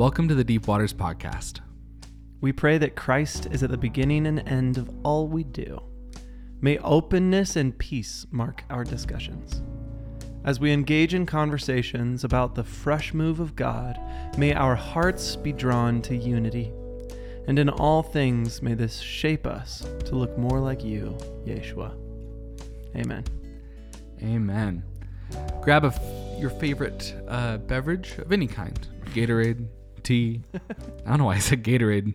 Welcome to the Deep Waters Podcast. We pray that Christ is at the beginning and end of all we do. May openness and peace mark our discussions. As we engage in conversations about the fresh move of God, may our hearts be drawn to unity. And in all things, may this shape us to look more like you, Yeshua. Amen. Amen. Grab a f- your favorite uh, beverage of any kind Gatorade, tea. I don't know why I said Gatorade.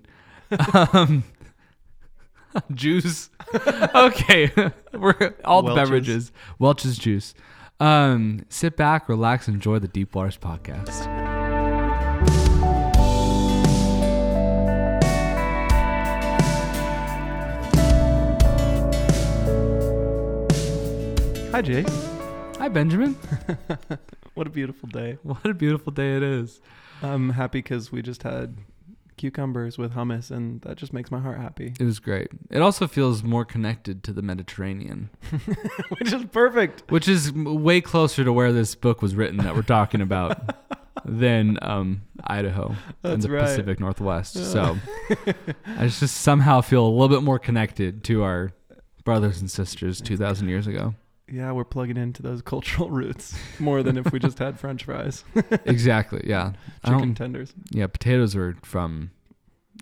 Um, juice. okay. We're all the Welch's. beverages. Welch's juice. Um, sit back, relax, enjoy the Deep Waters Podcast. Hi, Jay. Hi, Benjamin. What a beautiful day. What a beautiful day it is. I'm happy because we just had cucumbers with hummus, and that just makes my heart happy, It was great. It also feels more connected to the Mediterranean, which is perfect. which is way closer to where this book was written that we're talking about than um, Idaho and the right. Pacific Northwest. So I just somehow feel a little bit more connected to our brothers and sisters 2,000 years ago. Yeah, we're plugging into those cultural roots more than if we just had French fries, exactly. Yeah. Chicken tenders. yeah. Potatoes are from,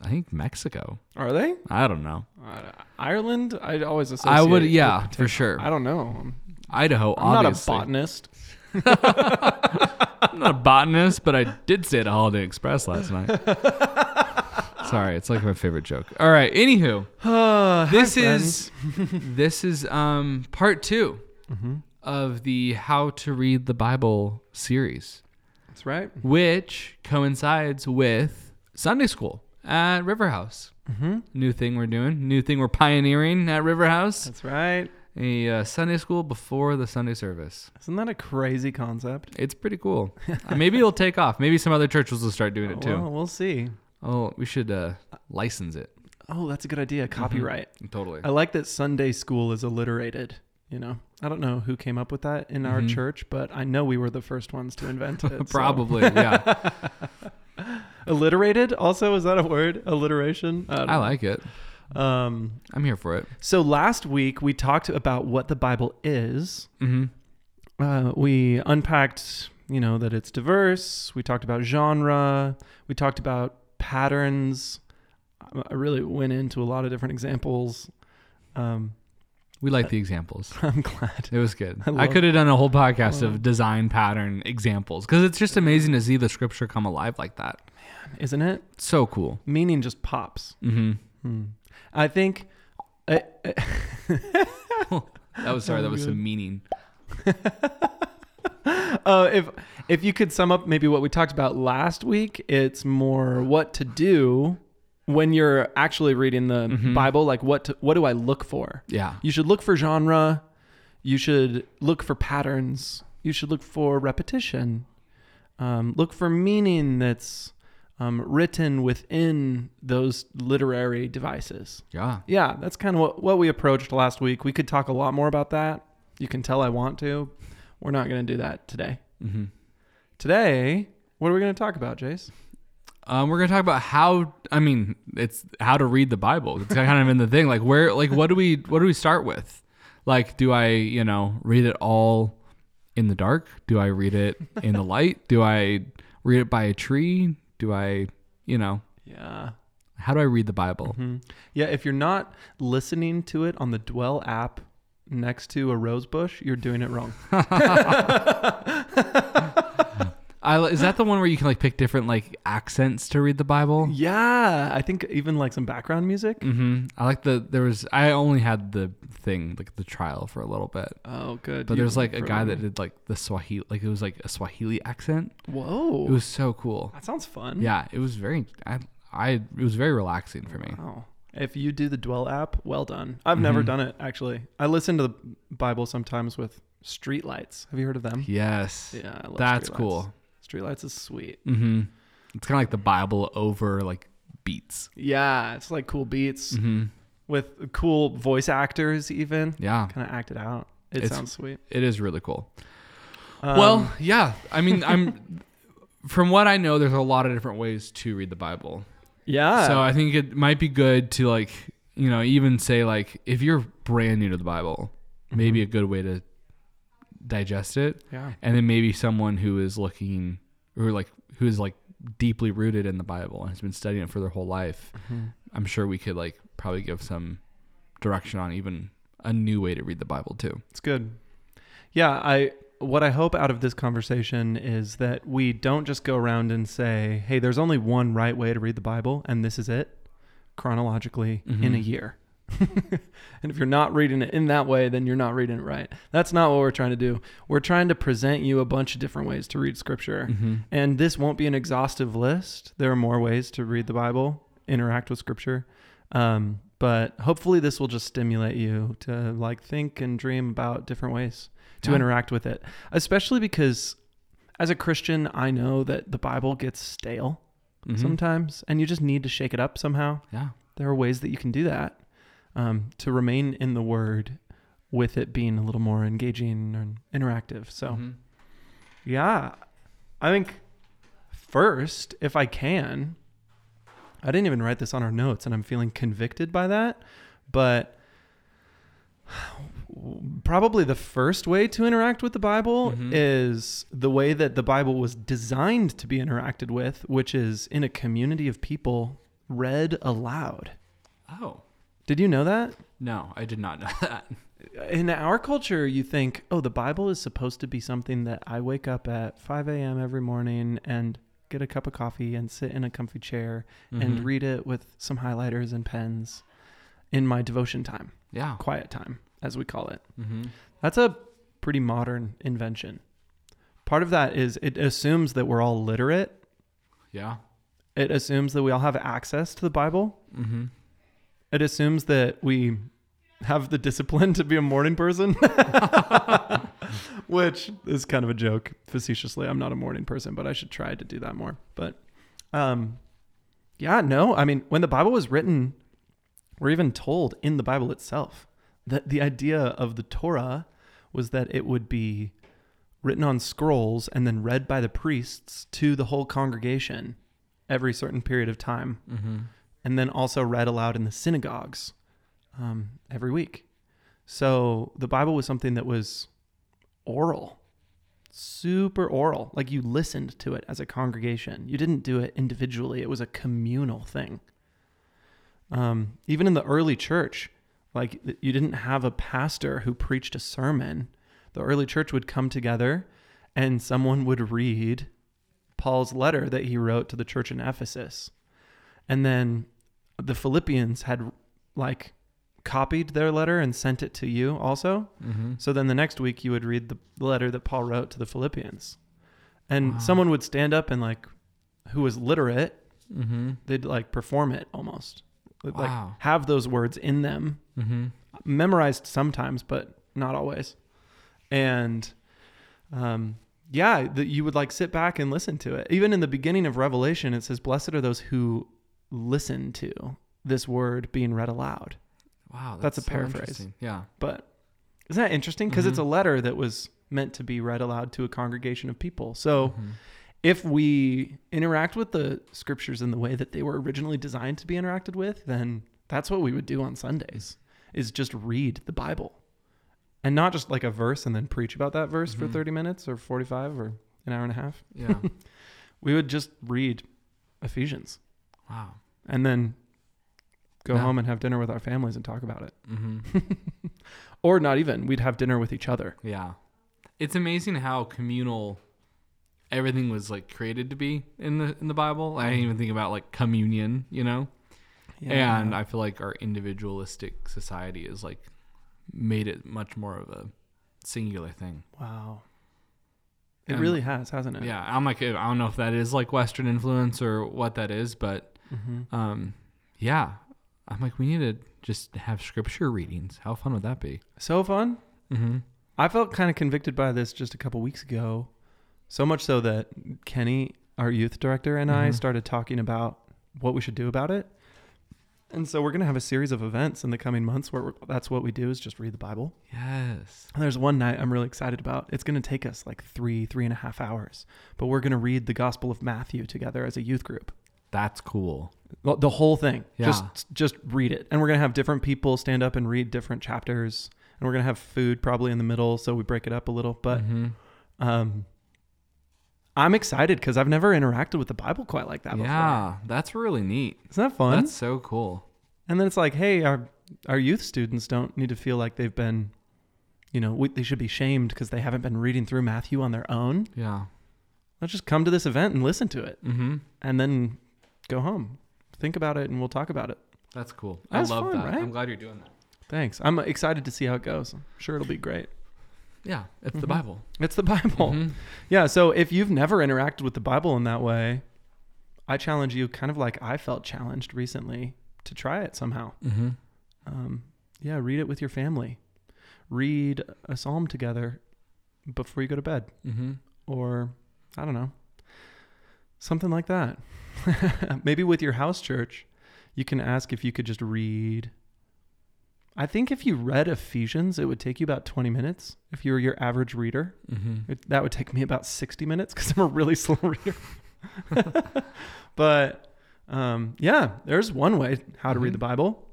I think, Mexico. Are they? I don't know. Uh, Ireland? I always associate. I would, yeah, for sure. I don't know. Idaho, I'm not a botanist. I'm not a botanist, but I did say it at Holiday Express last night. Sorry, it's like my favorite joke. All right, anywho, Uh, this hi, is this is um part 2 Mhm. of the How to Read the Bible series, That's right. which coincides with Sunday school at River House. Mm-hmm. New thing we're doing, new thing we're pioneering at River House. That's right. A uh, Sunday school before the Sunday service. Isn't that a crazy concept? It's pretty cool. Uh, Maybe it'll take off. Maybe some other churches will start doing it too. Well, we'll see. Oh, we should uh, license it. Oh, that's a good idea. Copyright. Totally. I like that Sunday school is alliterated. You know, I don't know who came up with that in our Mhm. church, but I know we were the first ones to invent it. Probably, yeah. Alliterated? Also, is that a word? Alliteration? don't I like it. Um, I'm here for it. so last week we talked about what the Bible is. hmm Uh, we unpacked, you know, that it's diverse. We talked about genre. We talked about patterns. I I really went into a lot of different examples. Um, We like the examples. I'm glad. It was good. I I, could have done a whole podcast of design pattern examples because it's just amazing to see the scripture come alive like that. Isn't it? So cool. Meaning just pops. hmm Hmm. I think. I, That was sorry. That That was was some meaning. uh, if if you could sum up maybe what we talked about last week, it's more what to do when you're actually reading the Mhm. Bible. Like what to, what do I look for? Yeah. You should look for genre. You should look for patterns. You should look for repetition. Um, look for meaning that's um, written within those literary devices. Yeah. Yeah, that's kind of what, what we approached last week. We could talk a lot more about that. You can tell I want to. We're not going to do that today. hmm Today, what are we going to talk about, Jace? Um, we're gonna talk about how. I mean, it's how to read the Bible. It's kind of in the thing. Like where, like what do we, what do we start with? Like, do I, you know, read it all in the dark? Do I read it in the light? Do I read it by a tree? Do I, you know, Yeah. how do I read the Bible? hmm Yeah, if you're not listening to it on the Dwell app next to a rose bush, you're doing it wrong. I, is that the one where you can like pick different like accents to read the Bible? Yeah, I think even like some background music. Mm-hmm. I like the there was I only had the thing like the trial for a little bit, Oh, good. but there's like a guy that did like the Swahili like it was like a Swahili accent. Whoa. It was so cool. that sounds fun. Yeah, it was very I I it was very relaxing for me. Wow. If you do the Dwell app, well done. I've never Mhm. done it actually. I listen to the Bible sometimes with Streetlights. Have you heard of them? Yes. Yeah, That's cool. Streetlights is sweet. Mm-hmm. It's kind of like the Bible over like beats. Yeah, it's like cool beats Mm-hmm. with cool voice actors even Yeah, kind of acted out. It It's- sounds sweet. it is really cool. Um, well, yeah. I mean, I'm from what I know, there's a lot of different ways to read the Bible. Yeah. So I think it might be good to like, you know, even say like if you're brand new to the Bible, maybe a good way to digest it, yeah. and then maybe someone who is looking or like who is like deeply rooted in the Bible and has been studying it for their whole life. I'm sure we could like probably give some direction on even a new way to read the Bible too. It's good. Yeah, I what I hope out of this conversation is that we don't just go around and say, "Hey, there's only one right way to read the Bible and this is it." chronologically in a Mhm. year. and if you're not reading it in that way, then you're not reading it right. That's not what we're trying to do. We're trying to present you a bunch of different ways to read scripture. Mm-hmm. And this won't be an exhaustive list. There are more ways to read the Bible, interact with scripture. Um, but hopefully this will just stimulate you to like think and dream about different ways to Yeah. interact with it. Especially because as a Christian, I know that the Bible gets stale Mm-hmm. sometimes and you just need to shake it up somehow. Yeah. There are ways that you can do that um, to remain in the word with it being a little more engaging and interactive. So, Mhm. yeah, I think first, if I can, I didn't even write this on our notes and I'm feeling convicted by that, but probably the first way to interact with the Bible Mhm. is the way that the Bible was designed to be interacted with, which is in a community of people read aloud. Oh. Did you know that? No, I did not know that. in our culture, you think, oh, the Bible is supposed to be something that I wake up at 5 a.m. every morning and get a cup of coffee and sit in a comfy chair and Mhm. read it with some highlighters and pens in my devotion time, Yeah. quiet time, as we call it. Mm-hmm. That's a pretty modern invention. Part of that is it assumes that we're all literate. Yeah. It assumes that we all have access to the Bible. Mm-hmm. It assumes that we have the discipline to be a morning person, which is kind of a joke. Facetiously, I'm not a morning person, but I should try to do that more. But, um, yeah, no, I mean, when the Bible was written, we're even told in the Bible itself that the idea of the Torah was that it would be written on scrolls and then read by the priests to the whole congregation every certain period of time Mm-hmm. And then also read aloud in the synagogues um, every week. So the Bible was something that was oral, super oral. Like you listened to it as a congregation. You didn't do it individually. It was a communal thing. Um, even in the early church, like you didn't have a pastor who preached a sermon. The early church would come together, and someone would read Paul's letter that he wrote to the church in Ephesus. And then the Philippians had like copied their letter and sent it to you also. Mm-hmm. So then the next week you would read the letter that Paul wrote to the Philippians. And Wow. someone would stand up and like who was literate, Mm-hmm. they'd like perform it almost. They'd, Like have those words in them Mm-hmm. memorized sometimes, but not always. And um, yeah, that you would like sit back and listen to it. Even in the beginning of Revelation, it says, "Blessed are those who listen to this word being read aloud." Wow. That's a so paraphrase. Yeah. But isn't that interesting? Because it's Mhm. a letter that was meant to be read aloud to a congregation of people. So Mhm. if we interact with the scriptures in the way that they were originally designed to be interacted with, then that's what we would do on Sundays is just read the Bible. And not just like a verse and then preach about that verse for Mhm. 30 minutes or 45 or an hour and a half. Yeah. We would just read Ephesians wow. And then go Yeah. home and have dinner with our families and talk about it. Mm-hmm. Or not even, we'd have dinner with each other. Yeah. It's amazing how communal everything was like created to be in the in the Bible. I didn't even think about like communion, you know? Yeah. And I feel like our individualistic society is like made it much more of a singular thing. wow. It And- really has, hasn't it? Yeah, I'm like I don't know if that is like Western influence or what that is, but hmm um, yeah, I'm like we need to just have scripture readings. How fun would that be? So fun. Mm-hmm. I felt kind of convicted by this just a couple weeks ago. So much so that Kenny, our youth director, and I Mhm. started talking about what we should do about it. And so we're going to have a series of events in the coming months where that's what we do is just read the Bible. Yes. And there's one night I'm really excited about. It's going to take us like three, three and a half hours, but we're going to read the Gospel of Matthew together as a youth group. That's cool. The- The whole thing. Yeah. Just just read it. And we're going to have different people stand up and read different chapters. And we're going to have food probably in the middle so we break it up a little, but Mhm. um I'm excited cuz I've never interacted with the Bible quite like that before. yeah, that's really neat. Isn't that fun? That's so cool. and then it's like, hey, our our youth students don't need to feel like they've been you know, we, they should be shamed because they haven't been reading through Matthew on their own. Yeah. Let's just come to this event and listen to it Mm-hmm. and then go home. Think about it and we'll talk about it. That's cool. That's I love fun, that. right? I'm glad you're doing that. Thanks. I'm excited to see how it goes. I'm sure it'll be great. Yeah, it's the Mhm. Bible. It's the Bible. Mhm. Yeah. So if you've never interacted with the Bible in that way, I challenge you, kind of like I felt challenged recently, to try it somehow. Mm-hmm. Um, yeah, read it with your family. Read a psalm together before you go to bed, Mm-hmm. or I don't know, something like that. Maybe with your house church, you can ask if you could just read. I think if you read Ephesians, it would take you about 20 minutes if you were your average reader. Mm-hmm. It, that would take me about 60 minutes because I'm a really slow reader. but um, yeah, there's one way how to read Mhm. the Bible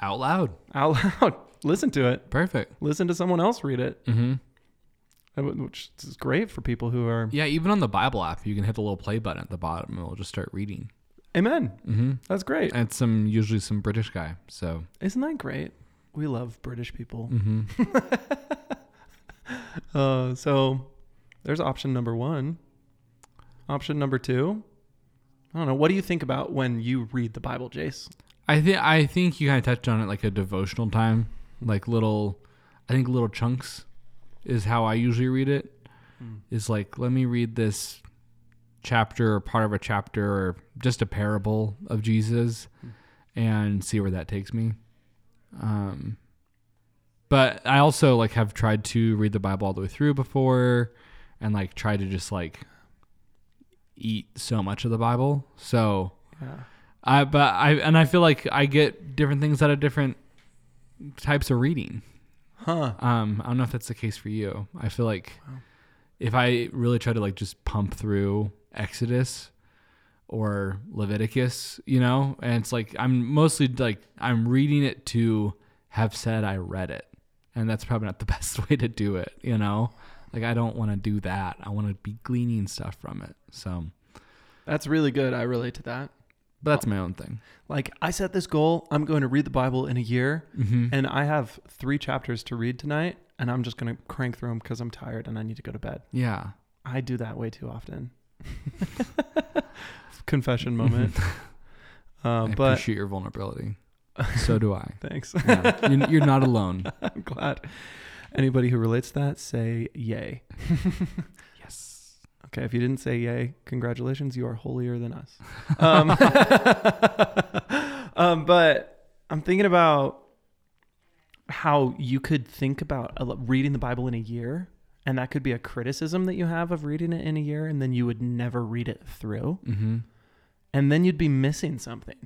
Out loud. out loud. Listen to it. Perfect. Listen to someone else read it, Mm-hmm. Which is great for people who are. Yeah, even on the Bible app, you can hit the little play button at the bottom, and it'll just start reading. Amen. Mm-hmm. That's great. And it's some usually some British guy. So. Isn't that great? We love British people. Mm-hmm. Uh, so there's option number one. Option number two. I don't know. What do you think about when you read the Bible, Jace? I think I think you kind of touched on it like a devotional time, like little. I think little chunks is how I usually read it. Is like let me read this chapter or part of a chapter or just a parable of Jesus, and see where that takes me. Um, but I also like have tried to read the Bible all the way through before, and like try to just like eat so much of the Bible. So Yeah. I but I and I feel like I get different things out of different types of reading. Huh. Um, I don't know if that's the case for you. I feel like Wow. if I really try to like just pump through Exodus or Leviticus, you know, and it's like I'm mostly like I'm reading it to have said I read it, and that's probably not the best way to do it, you know. Like I don't want to do that. I want to be gleaning stuff from it. So, That's really good. I relate to that. But that's my own thing. Like, I set this goal. I'm going to read the Bible in a year, Mm-hmm. and I have three chapters to read tonight, and I'm just going to crank through them because I'm tired and I need to go to bed. Yeah. I do that way too often. Confession moment. I Um, but appreciate your vulnerability. So do I. thanks. Yeah. You're, you're not alone. I'm glad. Anybody who relates to that, say yay. Okay, if you didn't say yay, congratulations, you are holier than us. Um, um, but I'm thinking about how you could think about a reading the Bible in a year, and that could be a criticism that you have of reading it in a year, and then you would never read it through, Mm-hmm. and then you'd be missing something.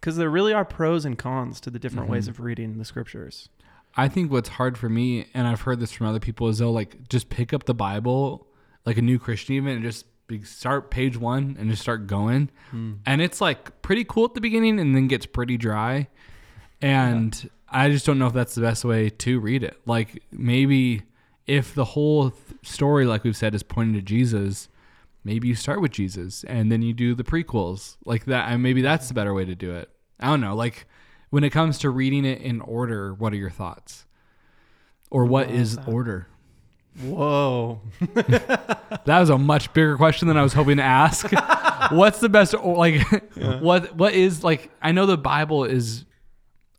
Because there really are pros and cons to the different ways Mhm. of reading the scriptures. I think what's hard for me, and I've heard this from other people, is they'll like just pick up the Bible, like a new Christian even, and just be, start page one and just start going. Hmm. And it's like pretty cool at the beginning and then gets pretty dry. And I just don't know if that's the best way to read it. Like maybe if the whole th- story, like we've said, is pointing to Jesus, maybe you start with Jesus and then you do the prequels like that. And maybe that's the better way to do it. I don't know. Like when it comes to reading it in order, what are your thoughts? Or what is order? Whoa. That was a much bigger question than I was hoping to ask. What's the best or like what what is like I know the Bible is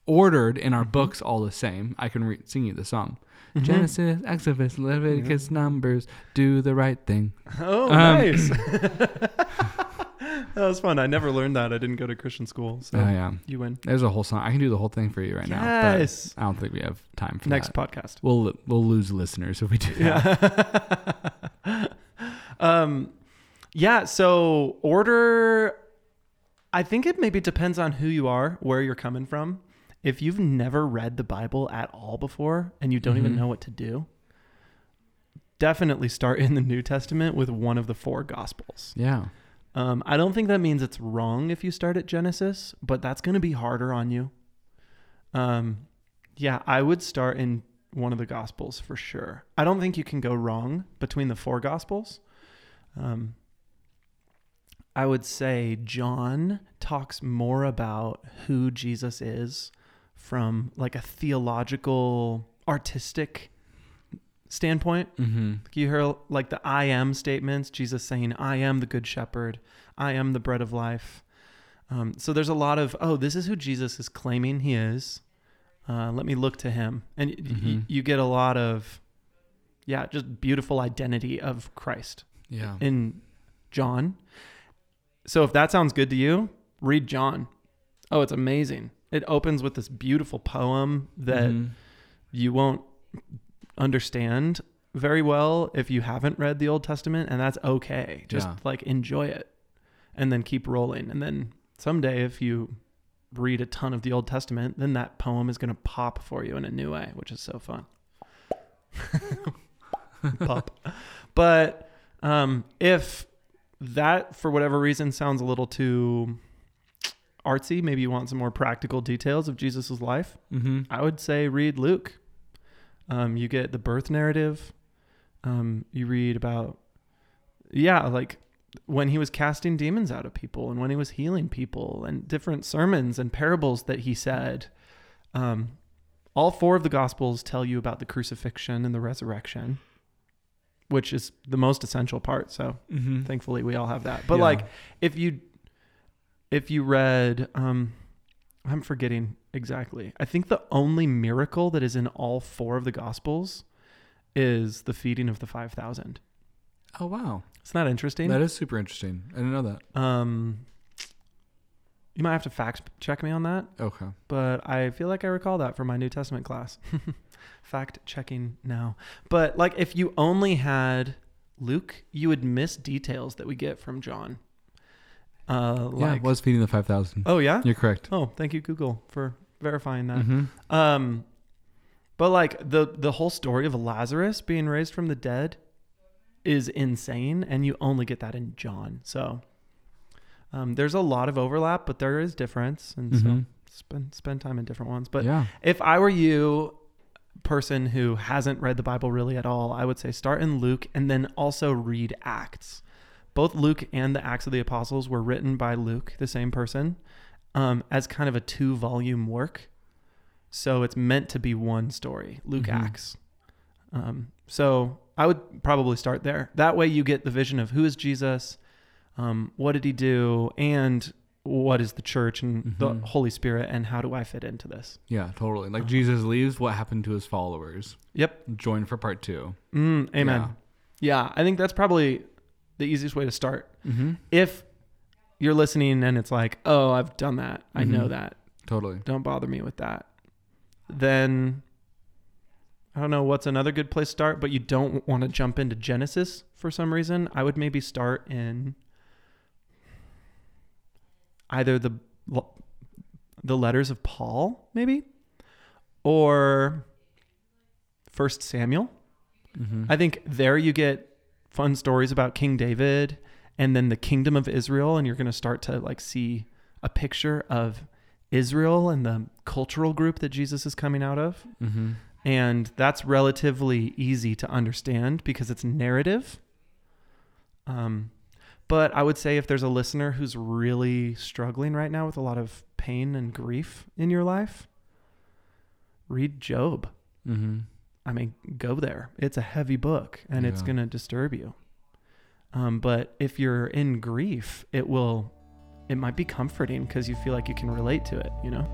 ordered in our books all the same. I can re- sing you the song. Genesis, Exodus, Leviticus, Numbers, do the right thing. Oh, Um, nice. that was fun. I never learned that. I didn't go to Christian school. So Oh yeah. you win. There's a whole song. I can do the whole thing for you right now. Yes. But I don't think we have time for Next that. podcast. We'll we'll lose listeners if we do that. Yeah. um, yeah. So order. I think it maybe depends on who you are, where you're coming from. If you've never read the Bible at all before and you don't even Mhm. know what to do, definitely start in the New Testament with one of the four Gospels. Yeah. Um, I don't think that means it's wrong if you start at Genesis, but that's going to be harder on you. Um, yeah, I would start in one of the Gospels for sure. I don't think you can go wrong between the four Gospels. Um, I would say John talks more about who Jesus is from like a theological, artistic standpoint. Mm-hmm. You hear like the I am statements, Jesus saying, I am the good shepherd, I am the bread of life. Um, so there's a lot of, oh, this is who Jesus is claiming he is. Uh, let me look to him. And y- y- you get a lot of, yeah, just beautiful identity of Christ Yeah. in John. So if that sounds good to you, read John. Oh, it's amazing. It opens with this beautiful poem that Mhm. you won't understand very well if you haven't read the Old Testament, and that's okay. Just Yeah. like enjoy it and then keep rolling. And then someday, if you read a ton of the Old Testament, then that poem is going to pop for you in a new way, which is so fun. pop. But um, if that, for whatever reason, sounds a little too artsy, maybe you want some more practical details of Jesus' life, Mhm. I would say read Luke. Um, you get the birth narrative. Um, you read about, yeah, like when he was casting demons out of people and when he was healing people and different sermons and parables that he said. Um, all four of the gospels tell you about the crucifixion and the resurrection, which is the most essential part. So Mhm. thankfully we all have that. But Yeah. like if you if you read um I'm forgetting exactly. I think the only miracle that is in all four of the gospels is the feeding of the 5000. Oh wow, It's not that interesting. that is super interesting. I didn't know that. um you might have to fact check me on that, Okay. but I feel like I recall that from my New Testament class. fact checking now. But like if you only had Luke, you would miss details that we get from John. Uh yeah, like it was feeding the five thousand. Oh yeah? You're correct. Oh, thank you Google for verifying that. Mm-hmm. Um but like the the whole story of Lazarus being raised from the dead is insane and you only get that in John. So um there's a lot of overlap, but there is difference and so Mhm. spend spend time in different ones. But yeah. if I were you person who hasn't read the Bible really at all, I would say start in Luke and then also read Acts. Both Luke and the Acts of the Apostles were written by Luke, the same person, um, as kind of a two volume work. So it's meant to be one story, Luke Mhm. Acts. Um, so I would probably start there. That way you get the vision of who is Jesus, um, what did he do, and what is the church and the Mhm. Holy Spirit, and how do I fit into this? Yeah, totally. Like Uh-huh. Jesus leaves, what happened to his followers? Yep. Join for part two. Mm, amen. Yeah. I think that's probably the easiest way to start. Mm-hmm. If you're listening and it's like, oh, I've done that, I know Mhm. that, Totally. don't bother me with that, then I don't know what's another good place to start, but you don't want to jump into Genesis for some reason. I would maybe start in either the the letters of Paul, maybe, or First Samuel. Mm-hmm. I think there you get fun stories about King David and then the kingdom of Israel, and you're going to start to like see a picture of Israel and the cultural group that Jesus is coming out of. mm-hmm. And that's relatively easy to understand because it's narrative. Um, but I would say if there's a listener who's really struggling right now with a lot of pain and grief in your life, read Job. Mm-hmm. I mean, go there. It's a heavy book and it's going to disturb you. Um, but if you're in grief, it will, it might be comforting because you feel like you can relate to it, you know?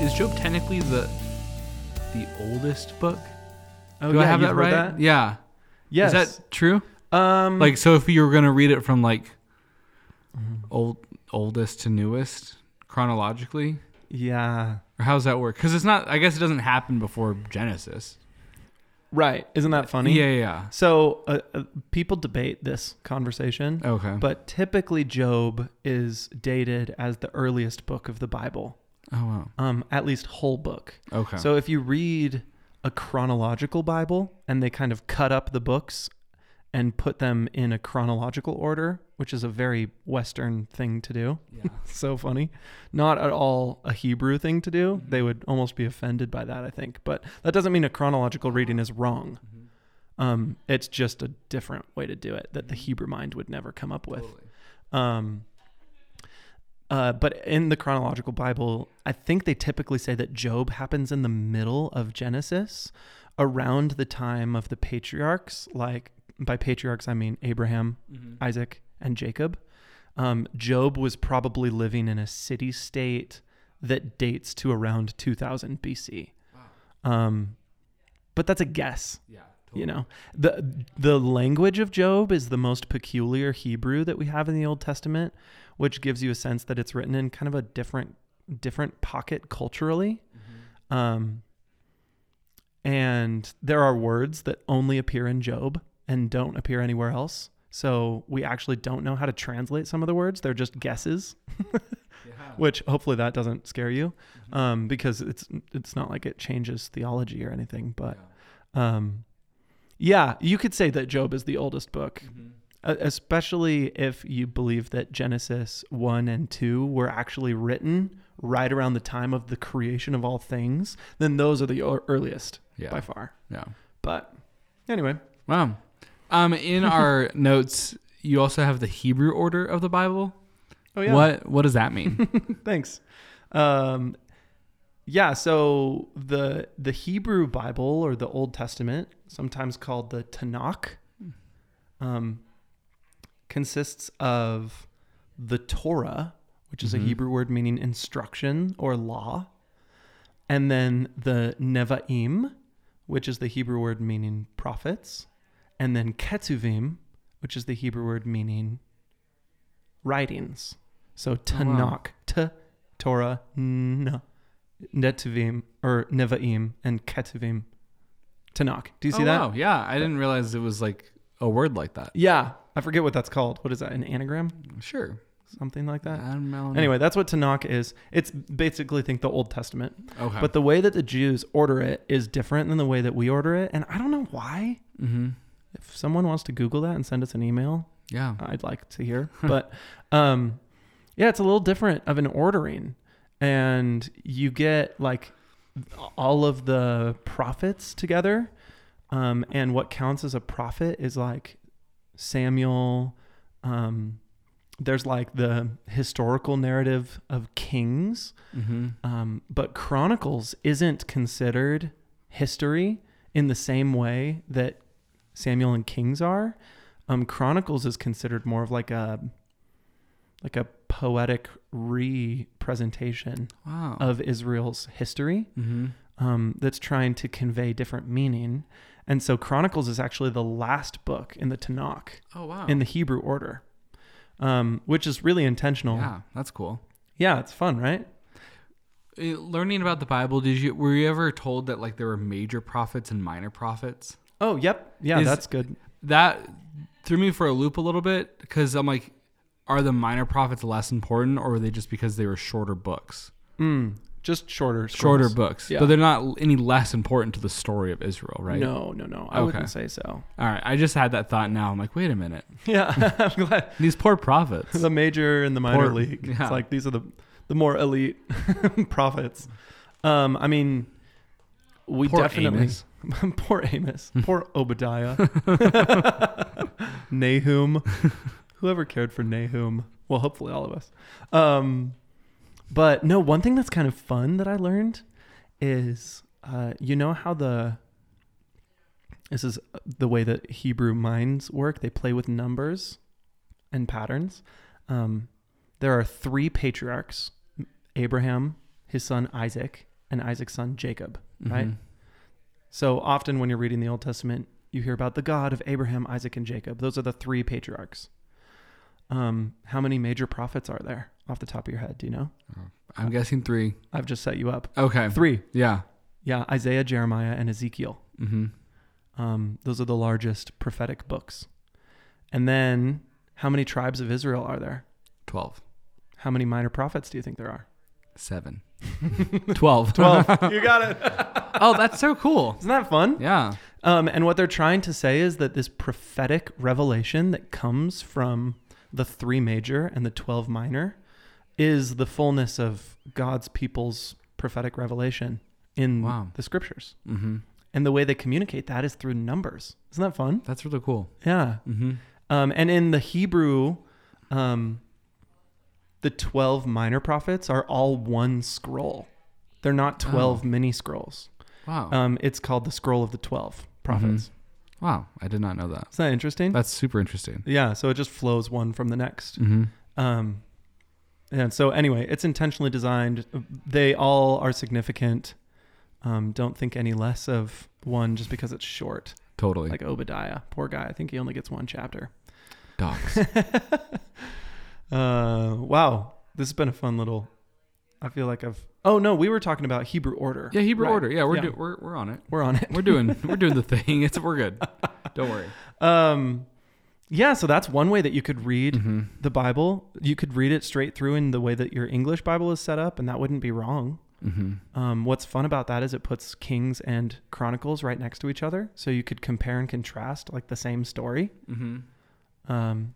Is Job technically the the oldest book? Oh, Do I have that right? Yeah. Yes. Is that true? um, Like, so if you were gonna read it from like old oldest to newest chronologically, Yeah. or how does that work? Because it's not. I guess it doesn't happen before Genesis. Right. Isn't that funny? Yeah, yeah. So uh, uh, people debate this conversation. Okay. but typically Job is dated as the earliest book of the Bible, oh wow. um, at least whole book. Okay. So if you read a chronological Bible and they kind of cut up the books and put them in a chronological order, which is a very Western thing to do. yeah. so funny. Not at all a Hebrew thing to do. They would almost be offended by that, I think. But that doesn't mean a chronological reading is wrong. Um, it's just a different way to do it that the Hebrew mind would never come up with. Totally. Um, uh, but in the chronological Bible, I think they typically say that Job happens in the middle of Genesis, around the time of the patriarchs. Like by patriarchs, I mean Abraham, Mhm. Isaac, and Jacob. Um, Job was probably living in a city state that dates to around 2000 BC. Um, but that's a guess. Yeah. You know, the the language of Job is the most peculiar Hebrew that we have in the Old Testament, which gives you a sense that it's written in kind of a different different pocket culturally. Um, and there are words that only appear in Job and don't appear anywhere else. So we actually don't know how to translate some of the words. They're just guesses, Yeah. which hopefully that doesn't scare you, um, because it's it's not like it changes theology or anything. But um, yeah, you could say that Job is the oldest book, uh, especially if you believe that Genesis 1 and 2 were actually written right around the time of the creation of all things, then those are the earliest Yeah. by far. Yeah. But anyway, Wow. Um, in our notes, you also have the Hebrew order of the Bible. oh yeah, What What does that mean? thanks. Um, yeah, so the the Hebrew Bible or the Old Testament, sometimes called the Tanakh, um, consists of the Torah, which is Mhm. a Hebrew word meaning instruction or law, and then the Nevi'im, which is the Hebrew word meaning prophets, and then Ketuvim, which is the Hebrew word meaning writings. So Tanakh, T, Torah, N, Netuvim, or Nevi'im, and Ketuvim, Tanakh. Do you see oh, that? Wow. Yeah, I didn't realize it was like a word like that. Yeah, I forget what that's called. What is that? An anagram? Sure. Something like that. I don't know. Anyway, that's what Tanakh is. It's basically think the Old Testament, Okay. but the way that the Jews order it is different than the way that we order it, and I don't know why. mm-hmm. If someone wants to Google that and send us an email, Yeah. I'd like to hear. but um, yeah, it's a little different of an ordering, and you get like all of the prophets together. Um, and what counts as a prophet is like Samuel. Um, there's like the historical narrative of kings, Mm-hmm. um, but Chronicles isn't considered history in the same way that Samuel and Kings are. Um, Chronicles is considered more of like a like a poetic representation Wow. of Israel's history mm-hmm. um, that's trying to convey different meaning. And so Chronicles is actually the last book in the Tanakh Oh wow. in the Hebrew order, um, which is really intentional. yeah, that's cool. yeah, it's fun, right? Uh, Learning about the Bible, did you were you ever told that like there were major prophets and minor prophets? Oh, yep. Yeah, Is- that's good. That threw me for a loop a little bit because I'm like, are the minor prophets less important, or were they just because they were shorter books, Mm, just shorter, shorter scrolls. books? Yeah. But they're not any less important to the story of Israel, right? No, no, no. I wouldn't say so. All right, I just had that thought. Now I'm like, wait a minute, Yeah, I'm glad these poor prophets. the major and the minor league. yeah. It's like these are the the more elite prophets. Um, I mean, we Poor definitely Amos. poor Amos, poor Obadiah, Nahum. Whoever cared for Nahum? Well, hopefully all of us. Um, but no, one thing that's kind of fun that I learned is, uh, you know how the this is the way that Hebrew minds work. They play with numbers and patterns. Um, there are three patriarchs: Abraham, his son Isaac, and Isaac's son Jacob. Right. Mhm. So often when you're reading the Old Testament, you hear about the God of Abraham, Isaac, and Jacob. Those are the three patriarchs. Um, how many major prophets are there off the top of your head? Do you know? I'm guessing three. I've just set you up. Okay. Three. Yeah. Yeah, Isaiah, Jeremiah, and Ezekiel. Mm-hmm. Um, those are the largest prophetic books. And then, how many tribes of Israel are there? Twelve. How many minor prophets do you think there are? Seven. Twelve. Twelve. you got it. oh, that's so cool. Isn't that fun? Yeah. Um, and what they're trying to say is that this prophetic revelation that comes from the three major and the 12 minor is the fullness of God's people's prophetic revelation in Wow. the scriptures. Mm-hmm. And the way they communicate that is through numbers. Isn't that fun? That's really cool. Yeah. Mm-hmm. Um, and in the Hebrew, um, the 12 minor prophets are all one scroll. They're not 12 Oh. mini scrolls. Wow. Um, it's called the scroll of the 12 prophets. Wow. I did not know that. Isn't that interesting? That's super interesting. Yeah, so it just flows one from the next. Mm-hmm. Um, and so anyway, it's intentionally designed. They all are significant. Um, don't think any less of one just because it's short. Totally. Like Obadiah, poor guy. I think he only gets one chapter. Dogs. Uh, wow, this has been a fun little. I feel like I've. Oh no, we were talking about Hebrew order. yeah. Hebrew Right. order. Yeah. We're Yeah. Do, we're we're on it. We're on it. We're doing we're doing the thing. It's we're good. Don't worry. Um, yeah, so that's one way that you could read Mm-hmm. the Bible. You could read it straight through in the way that your English Bible is set up, and that wouldn't be wrong. Mm-hmm. Um, what's fun about that is it puts Kings and Chronicles right next to each other, so you could compare and contrast like the same story. Mm-hmm. Um,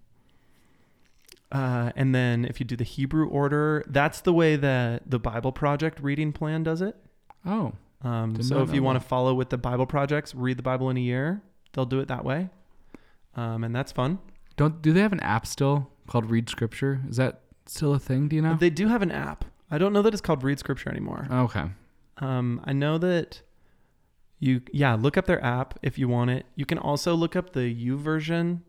uh, and then if you do the Hebrew order, that's the way that the Bible Project reading plan does it. Oh. Um, so if you want to follow with the Bible projects, read the Bible in a year, they'll do it that way. Um, and that's fun. Don't do they have an app still called Read Scripture? Is that still a thing? Do you know? They do have an app. I don't know that it's called Read Scripture anymore. okay. Um, I know that you, yeah, look up their app if you want it. You can also look up the YouVersion,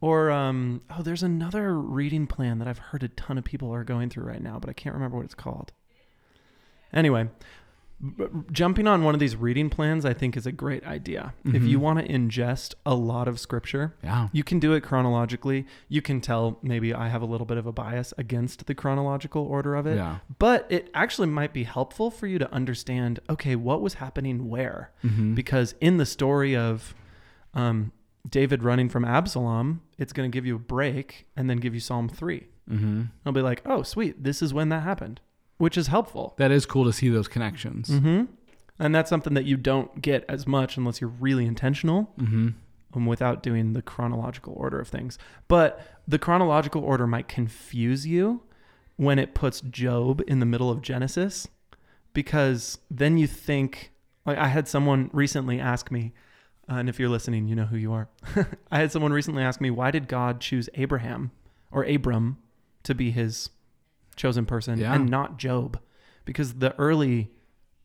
or um, oh, there's another reading plan that I've heard a ton of people are going through right now, but I can't remember what it's called. Anyway, b- jumping on one of these reading plans, I think, is a great idea. If Mhm. you want to ingest a lot of scripture, Yeah. you can do it chronologically. You can tell maybe I have a little bit of a bias against the chronological order of it. Yeah. But it actually might be helpful for you to understand okay, what was happening where? Mm-hmm. Because in the story of um, David running from Absalom, it's going to give you a break and then give you Psalm 3. mm-hmm. I'll be like, oh, sweet, this is when that happened, which is helpful. That is cool to see those connections. Mm-hmm. And that's something that you don't get as much unless you're really intentional Mm-hmm. um, without doing the chronological order of things. But the chronological order might confuse you when it puts Job in the middle of Genesis because then you think like I had someone recently ask me uh, and if you're listening, you know who you are. I had someone recently ask me why did God choose Abraham or Abram to be his chosen person Yeah. and not Job? Because the early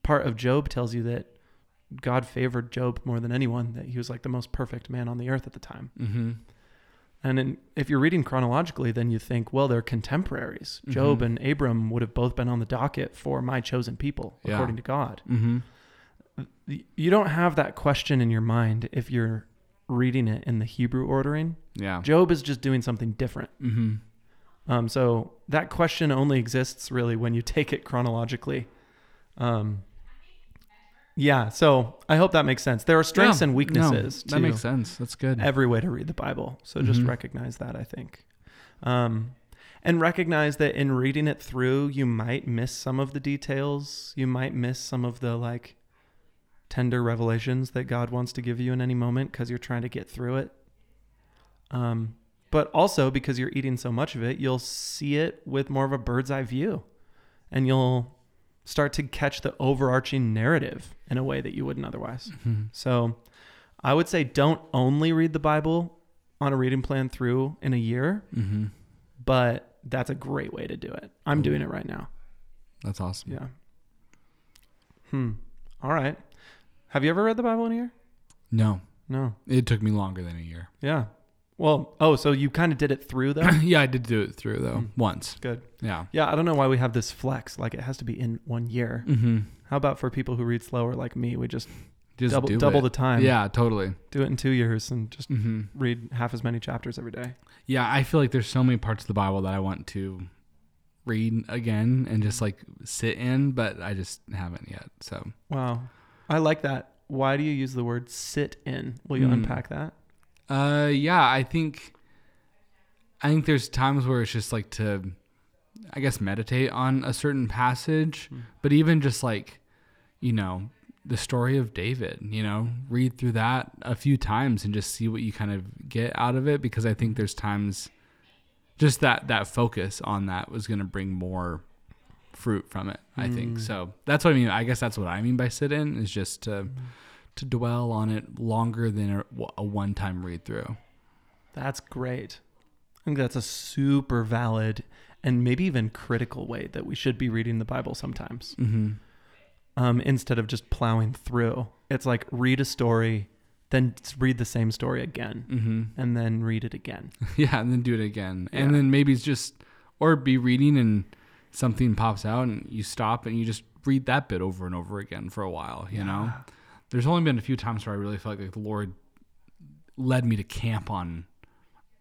part of Job tells you that God favored Job more than anyone, that he was like the most perfect man on the earth at the time. Mm-hmm. And in, if you're reading chronologically, then you think, well, they're contemporaries. Job Mhm. and Abram would have both been on the docket for my chosen people, Yeah. according to God. Mm-hmm. You don't have that question in your mind if you're reading it in the Hebrew ordering. Yeah. Job is just doing something different. Mm-hmm. Um, so that question only exists really when you take it chronologically. Um, yeah, so I hope that makes sense. There are strengths Yeah. and weaknesses No, to that makes sense. That's good. every way to read the Bible. So just Mhm. recognize that, I think. Um, and recognize that in reading it through, you might miss some of the details. You might miss some of the like tender revelations that God wants to give you in any moment because you're trying to get through it. Um, but also because you're eating so much of it, you'll see it with more of a bird's eye view and you'll start to catch the overarching narrative in a way that you wouldn't otherwise. Mhm. So I would say don't only read the Bible on a reading plan through in a year, Mm-hmm. but that's a great way to do it. I'm doing it right now. That's awesome. Yeah. Hmm. All right. Have you ever read the Bible in a year? No, No. it took me longer than a year. Yeah. Well, oh, so you kind of did it through though? yeah, I did do it through though Mm. once. Good. Yeah. Yeah, I don't know why we have this flex. Like it has to be in one year. Mm-hmm. How about for people who read slower like me, we just Just double do double it. the time. Yeah, totally. Do it in two years and just hmm read half as many chapters every day. Yeah, I feel like there's so many parts of the Bible that I want to read again and just like sit in, but I just haven't yet. So Wow. I like that. Why do you use the word sit in? Will you Hmm. unpack that? Uh, yeah, I think, I think there's times where it's just like to, I guess, meditate on a certain passage, Mm. but even just like, you know, the story of David, you know, read through that a few times and just see what you kind of get out of it, because I think there's times, just that that focus on that was going to bring more fruit from it. I think Mm. so. That's what I mean. I guess that's what I mean by sit in is just to Mm. to dwell on it longer than a, a one time read through. That's great. I think that's a super valid and maybe even critical way that we should be reading the Bible sometimes. Mm-hmm. Um, instead of just plowing through. It's like read a story, then read the same story again, Mm-hmm. and then read it again. Yeah, and then do it again, Yeah. and then maybe it's just or be reading and something pops out and you stop and you just read that bit over and over again for a while. You know, there's only been a few times where I really felt like the Lord led me to camp on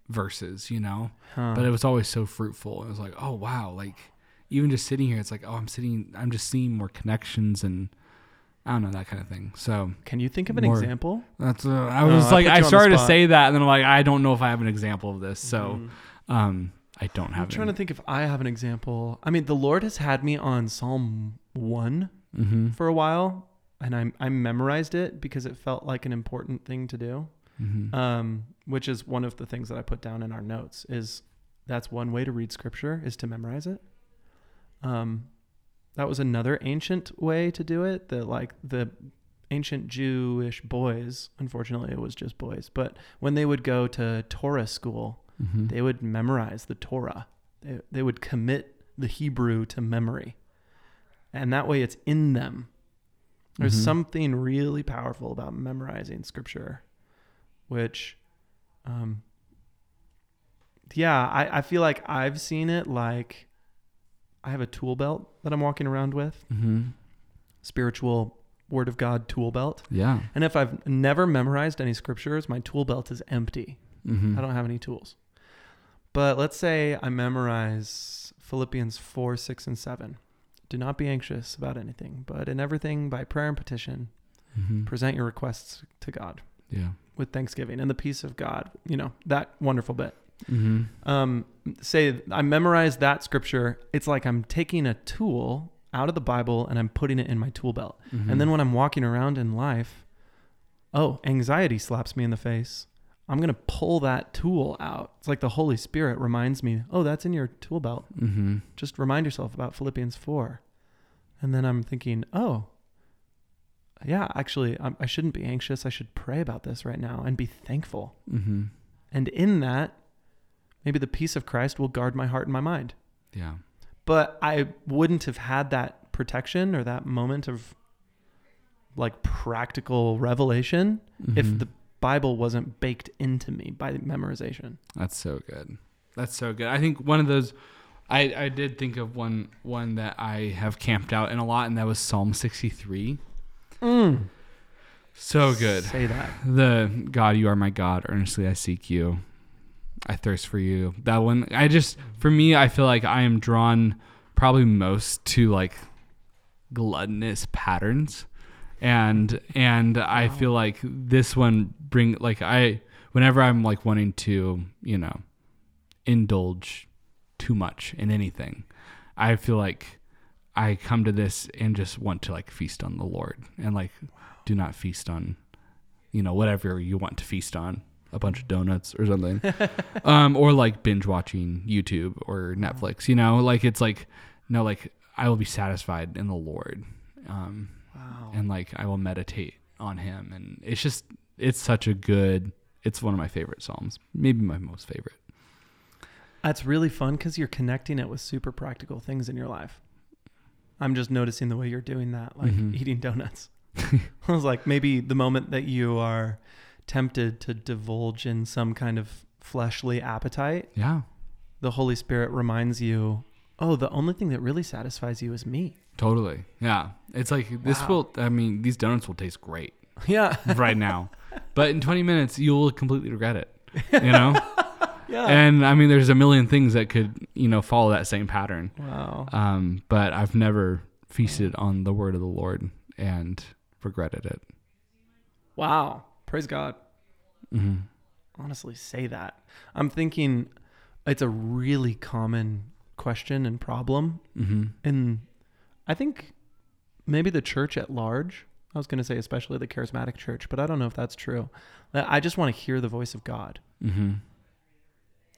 verses. You know, Huh. but it was always so fruitful. It was like, oh wow, like even just sitting here, it's like, oh, I'm sitting, I'm just seeing more connections and I don't know that kind of thing. So Can you think of an More- example? that's uh, I Oh, was I like, put I you on the started to say that, and then I'm like, I don't know if I have an example of this. So Mm. um, I don't have. I'm trying to think if I have an example. I mean, the Lord has had me on Psalm 1 Mm-hmm. for a while, and I, I memorized it because it felt like an important thing to do. Mm-hmm. um, which is one of the things that I put down in our notes. Is that's one way to read scripture is to memorize it. Um, that was another ancient way to do it. That like the ancient Jewish boys, unfortunately, it was just boys, but when they would go to Torah school, mm-hmm. they would memorize the Torah. They, they would commit the Hebrew to memory. And that way it's in them. There's Mhm. something really powerful about memorizing scripture, which, um, yeah, I, I feel like I've seen it like I have a tool belt that I'm walking around with, Mm-hmm. spiritual word of God tool belt. Yeah. And if I've never memorized any scriptures, my tool belt is empty. Mm-hmm. I don't have any tools. But let's say I memorize Philippians 4, 6, and 7. Do not be anxious about anything, but in everything by prayer and petition, Mm-hmm. present your requests to God Yeah. with thanksgiving and the peace of God. You know, that wonderful bit. Mm-hmm. Um, say I memorized that scripture. It's like I'm taking a tool out of the Bible and I'm putting it in my tool belt. Mm-hmm. And then when I'm walking around in life, oh, anxiety slaps me in the face. I'm going to pull that tool out. It's like the Holy Spirit reminds me, oh, that's in your tool belt. Mm-hmm. Just remind yourself about Philippians 4. And then I'm thinking, oh, yeah, actually, I, I shouldn't be anxious. I should pray about this right now and be thankful. Mm-hmm. And in that, maybe the peace of Christ will guard my heart and my mind. Yeah. But I wouldn't have had that protection or that moment of like practical revelation if Mhm. the Bible wasn't baked into me by memorization. That's so good. That's so good. I think one of those I, I did think of one one that I have camped out in a lot and that was Psalm 63. Mm. So good. Say that. The God, you are my God. Earnestly I seek you. I thirst for you. That one, I just, for me, I feel like I am drawn probably most to like gluttonous patterns. And, and I feel like this one bring, like, I, whenever I'm like wanting to, you know, indulge too much in anything, I feel like I come to this and just want to like feast on the Lord and like do not feast on, you know, whatever you want to feast on, a bunch of donuts or something, um, or like binge watching YouTube or Netflix. You know, like it's like no, like I will be satisfied in the Lord, um, Wow. and like I will meditate on Him, and it's just it's such a good. It's one of my favorite psalms, maybe my most favorite. That's really fun because you're connecting it with super practical things in your life. I'm just noticing the way you're doing that, like Mhm. eating donuts. I was like, maybe the moment that you are tempted to divulge in some kind of fleshly appetite, Yeah, the Holy Spirit reminds you, oh, the only thing that really satisfies you is me. Totally. Yeah, it's like this Wow. will. I mean, these donuts will taste great. Yeah. right now. But in 20 minutes, you'll completely regret it. You know? Yeah. and I mean, there's a million things that could, you know, follow that same pattern. wow. Um, but I've never feasted on the word of the Lord and regretted it. Wow. Praise God. hmm Honestly, say that. I'm thinking it's a really common question and problem hmm in, I think, maybe the church at large. I was going to say, especially the charismatic church, but I don't know if that's true. I just want to hear the voice of God. hmm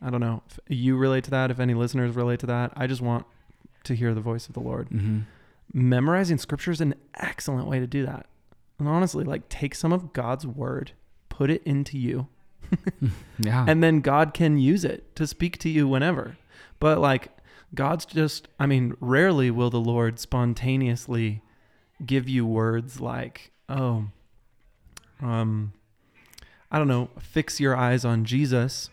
I don't know if you relate to that, if any listeners relate to that. I just want to hear the voice of the Lord. hmm Memorizing scripture is an excellent way to do that. And honestly, like take some of God's word, put it into you, Yeah. and then God can use it to speak to you whenever. But like God's just I mean, rarely will the Lord spontaneously give you words like, "Oh, um I don't know, fix your eyes on Jesus,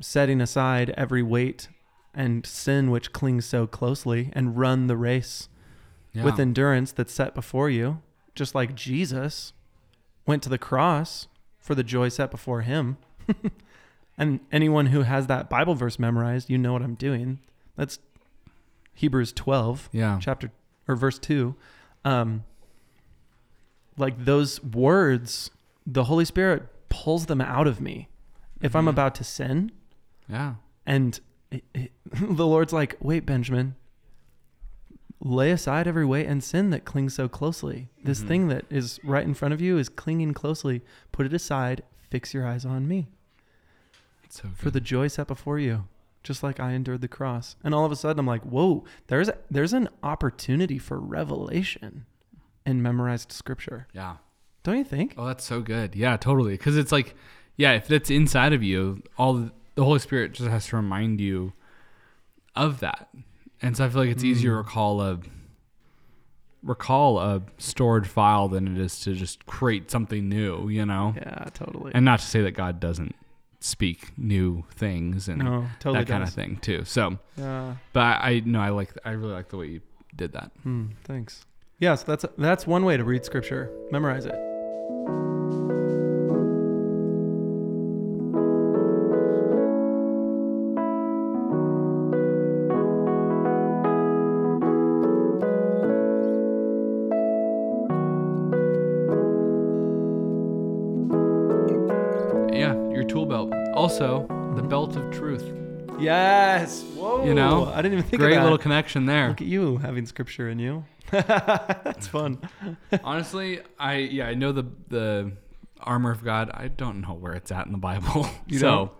setting aside every weight and sin which clings so closely and run the race yeah. with endurance that's set before you, just like Jesus went to the cross for the joy set before him. and anyone who has that Bible verse memorized, you know what I'm doing. That's Hebrews 12, yeah. chapter or verse 2. Um, like those words, the Holy Spirit pulls them out of me. If I'm Mhm. about to sin, Yeah. and it, it, the Lord's like, wait, Benjamin, lay aside every weight and sin that clings so closely. This Mhm. thing that is right in front of you is clinging closely. Put it aside. Fix your eyes on me So for the joy set before you, just like I endured the cross. And all of a sudden, I'm like, whoa, there's, there's an opportunity for revelation in memorized scripture. yeah. Don't you think? Oh, that's so good. Yeah, totally. Because it's like, yeah, if it's inside of you, all the, the Holy Spirit just has to remind you of that. And so I feel like it's easier to Mm. recall a recall a stored file than it is to just create something new. You know, Yeah, totally. and not to say that God doesn't speak new things and no, totally that kind does. of thing too. So, Yeah. but I, know I like I really like the way you did that. Hmm, thanks. Yes, that's that's one way to read scripture. Memorize it. You know, I didn't even think Great of that. little connection there. Look at you having scripture in you. that's fun. Honestly, I yeah, I know the the armor of God. I don't know where it's at in the Bible. You so don't?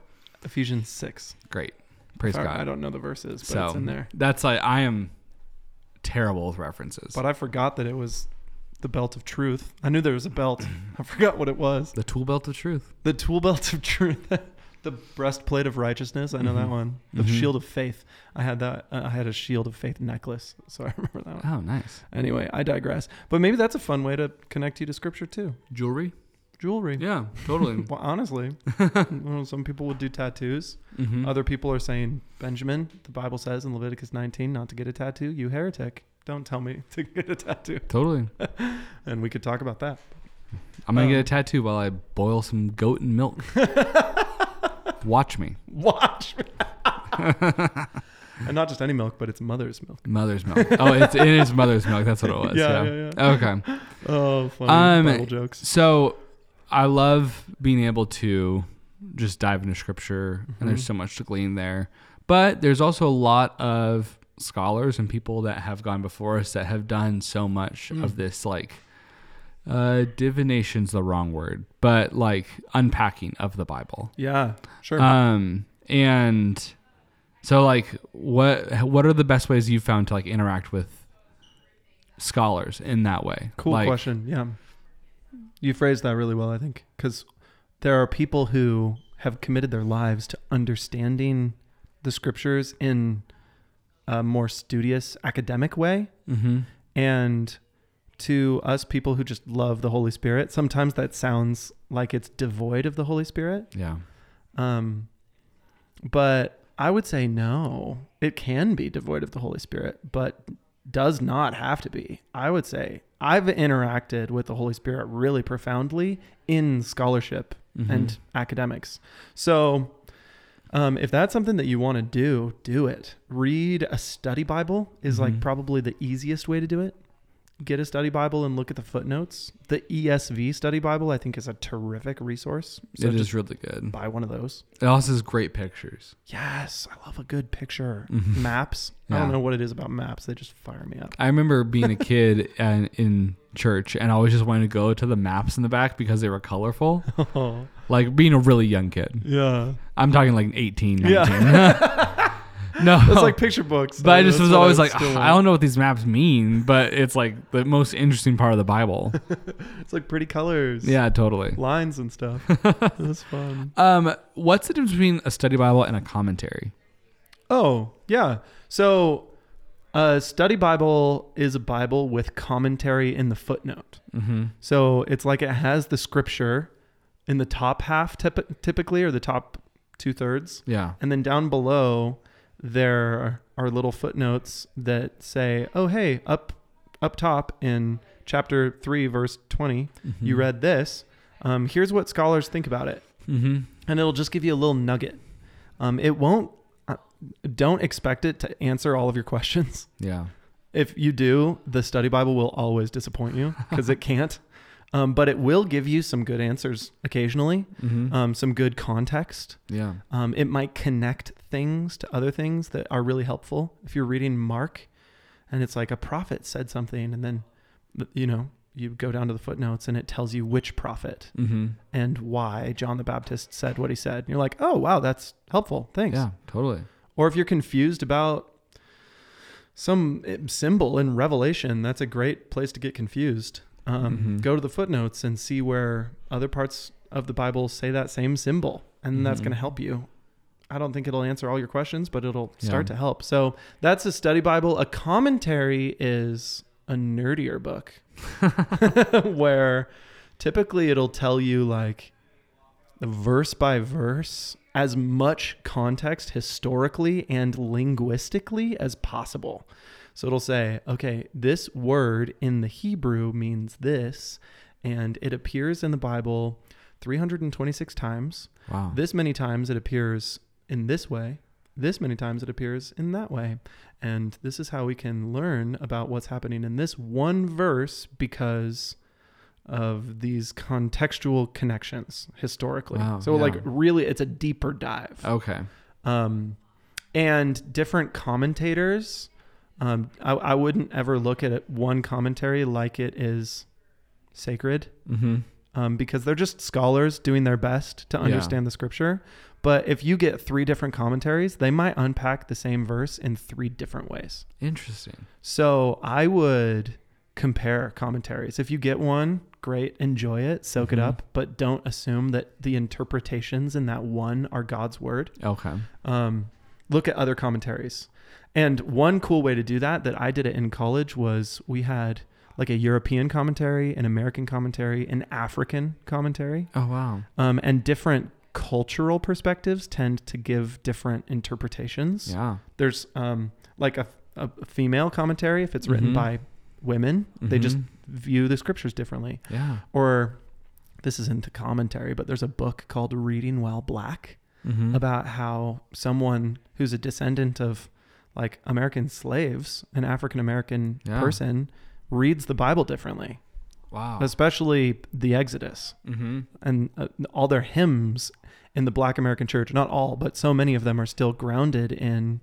Ephesians six. great, praise I, God. I don't know the verses, but so it's in there. that's like I am terrible with references. But I forgot that it was the belt of truth. I knew there was a belt. I forgot what it was. the tool belt of truth. The tool belt of truth. the breastplate of righteousness. I know that Mhm. one. The Mhm. shield of faith. I had that. Uh, I had a shield of faith necklace, so I remember that one. Oh, nice Anyway, I digress. But maybe that's a fun way to connect you to scripture too. jewelry. Jewelry. Yeah, totally. Well, honestly, well, some people would do tattoos. Mhm. Other people are saying, Benjamin, the Bible says in Leviticus 19 not to get a tattoo. You heretic. Don't tell me to get a tattoo. Totally. And we could talk about that. I'm gonna Um, get a tattoo while I boil some goat and milk. Watch me. Watch me. and not just any milk, but it's mother's milk. Mother's milk. Oh, it's it is mother's milk. That's what it was. Yeah, Yeah. yeah. Okay. Oh, funny Um, Bible jokes. So I love being able to just dive into scripture, and there's Mhm. so much to glean there. But there's also a lot of scholars and people that have gone before us that have done so much Mm. of this, like, uh, divination's the wrong word, but like unpacking of the Bible. Yeah, sure. Um, and so like, what what are the best ways you've found to like interact with scholars in that way? cool like, question. Yeah. You phrased that really well, I think, because there are people who have committed their lives to understanding the scriptures in a more studious academic way. Mm-hmm. And to us people who just love the Holy Spirit, sometimes that sounds like it's devoid of the Holy Spirit. Yeah. Um, but I would say no, it can be devoid of the Holy Spirit, but does not have to be. I would say I've interacted with the Holy Spirit really profoundly in scholarship Mhm. and academics. So, um, if that's something that you want to do, do it. Read a study Bible is like Mhm. probably the easiest way to do it. Get a study Bible and look at the footnotes. The ESV study Bible, I think, is a terrific resource. So it just really good. buy one of those. It also has great pictures. Yes, I love a good picture. Mhm. Maps. I don't know what it is about maps. They just fire me up. I remember being a kid and in church and I always just wanted to go to the maps in the back because they were colorful. Like being a really young kid. yeah. I'm talking like 18, 19. Yeah. no. It's like picture books. but I just was always I like, still I don't know what these maps mean, but it's like the most interesting part of the Bible. It's like pretty colors. yeah, totally. Lines and stuff. That's fun. Um, what's the difference between a study Bible and a commentary? Oh, yeah. So a study Bible is a Bible with commentary in the footnote. Mm-hmm. So it's like it has the scripture in the top half typ- typically or the top two thirds. Yeah. And then down below, there are little footnotes that say, "Oh, hey, up up top in chapter three, verse 20 you Mhm. read this. Um, here's what scholars think about it, Mm-hmm. and it'll just give you a little nugget. Um, it won't. Uh, don't expect it to answer all of your questions. Yeah. If you do, the study Bible will always disappoint you because it can't. Um, but it will give you some good answers occasionally, Mm-hmm. um, some good context. yeah. Um, it might connect things to other things that are really helpful. If you're reading Mark and it's like a prophet said something, and then, you know, you go down to the footnotes and it tells you which prophet Mm-hmm. and why John the Baptist said what he said. And you're like, oh, wow, that's helpful. Thanks. Yeah. Totally. Or if you're confused about some eh, symbol in Revelation, that's a great place to get confused. Um, Mhm. Go to the footnotes and see where other parts of the Bible say that same symbol, and that's Mhm. going to help you. I don't think it'll answer all your questions, but it'll start Yeah. to help. So that's a study Bible. A commentary is a nerdier book where typically it'll tell you like verse by verse as much context historically and linguistically as possible. So it'll say, okay, this word in the Hebrew means this, and it appears in the Bible 326 times. Wow. This many times it appears in this way. This many times it appears in that way. And this is how we can learn about what's happening in this one verse because of these contextual connections historically. Wow, so yeah. like really it's a deeper dive. okay. Um and different commentators um I, I wouldn't ever look at it, one commentary like it is sacred Mm-hmm. um, because they're just scholars doing their best to Yeah. understand the scripture. But if you get three different commentaries, they might unpack the same verse in three different ways. Interesting. So I would compare commentaries. If you get one, great, enjoy it, soak it Mhm. up, but don't assume that the interpretations in that one are God's word. Okay. Um, look at other commentaries. And one cool way to do that, that I did it in college, was we had like a European commentary, an American commentary, an African commentary Oh wow. um, and different cultural perspectives tend to give different interpretations. Yeah. There's um, like a, a female commentary if it's written Mhm. by women, they just Mhm. view the scriptures differently. Yeah. Or this isn't a commentary, but there's a book called Reading While Black Mm-hmm. about how someone who's a descendant of like American slaves, an African American Yeah. person, reads the Bible differently, wow. especially the Exodus mm-hmm. and uh, all their hymns in the black american church not all but so many of them are still grounded in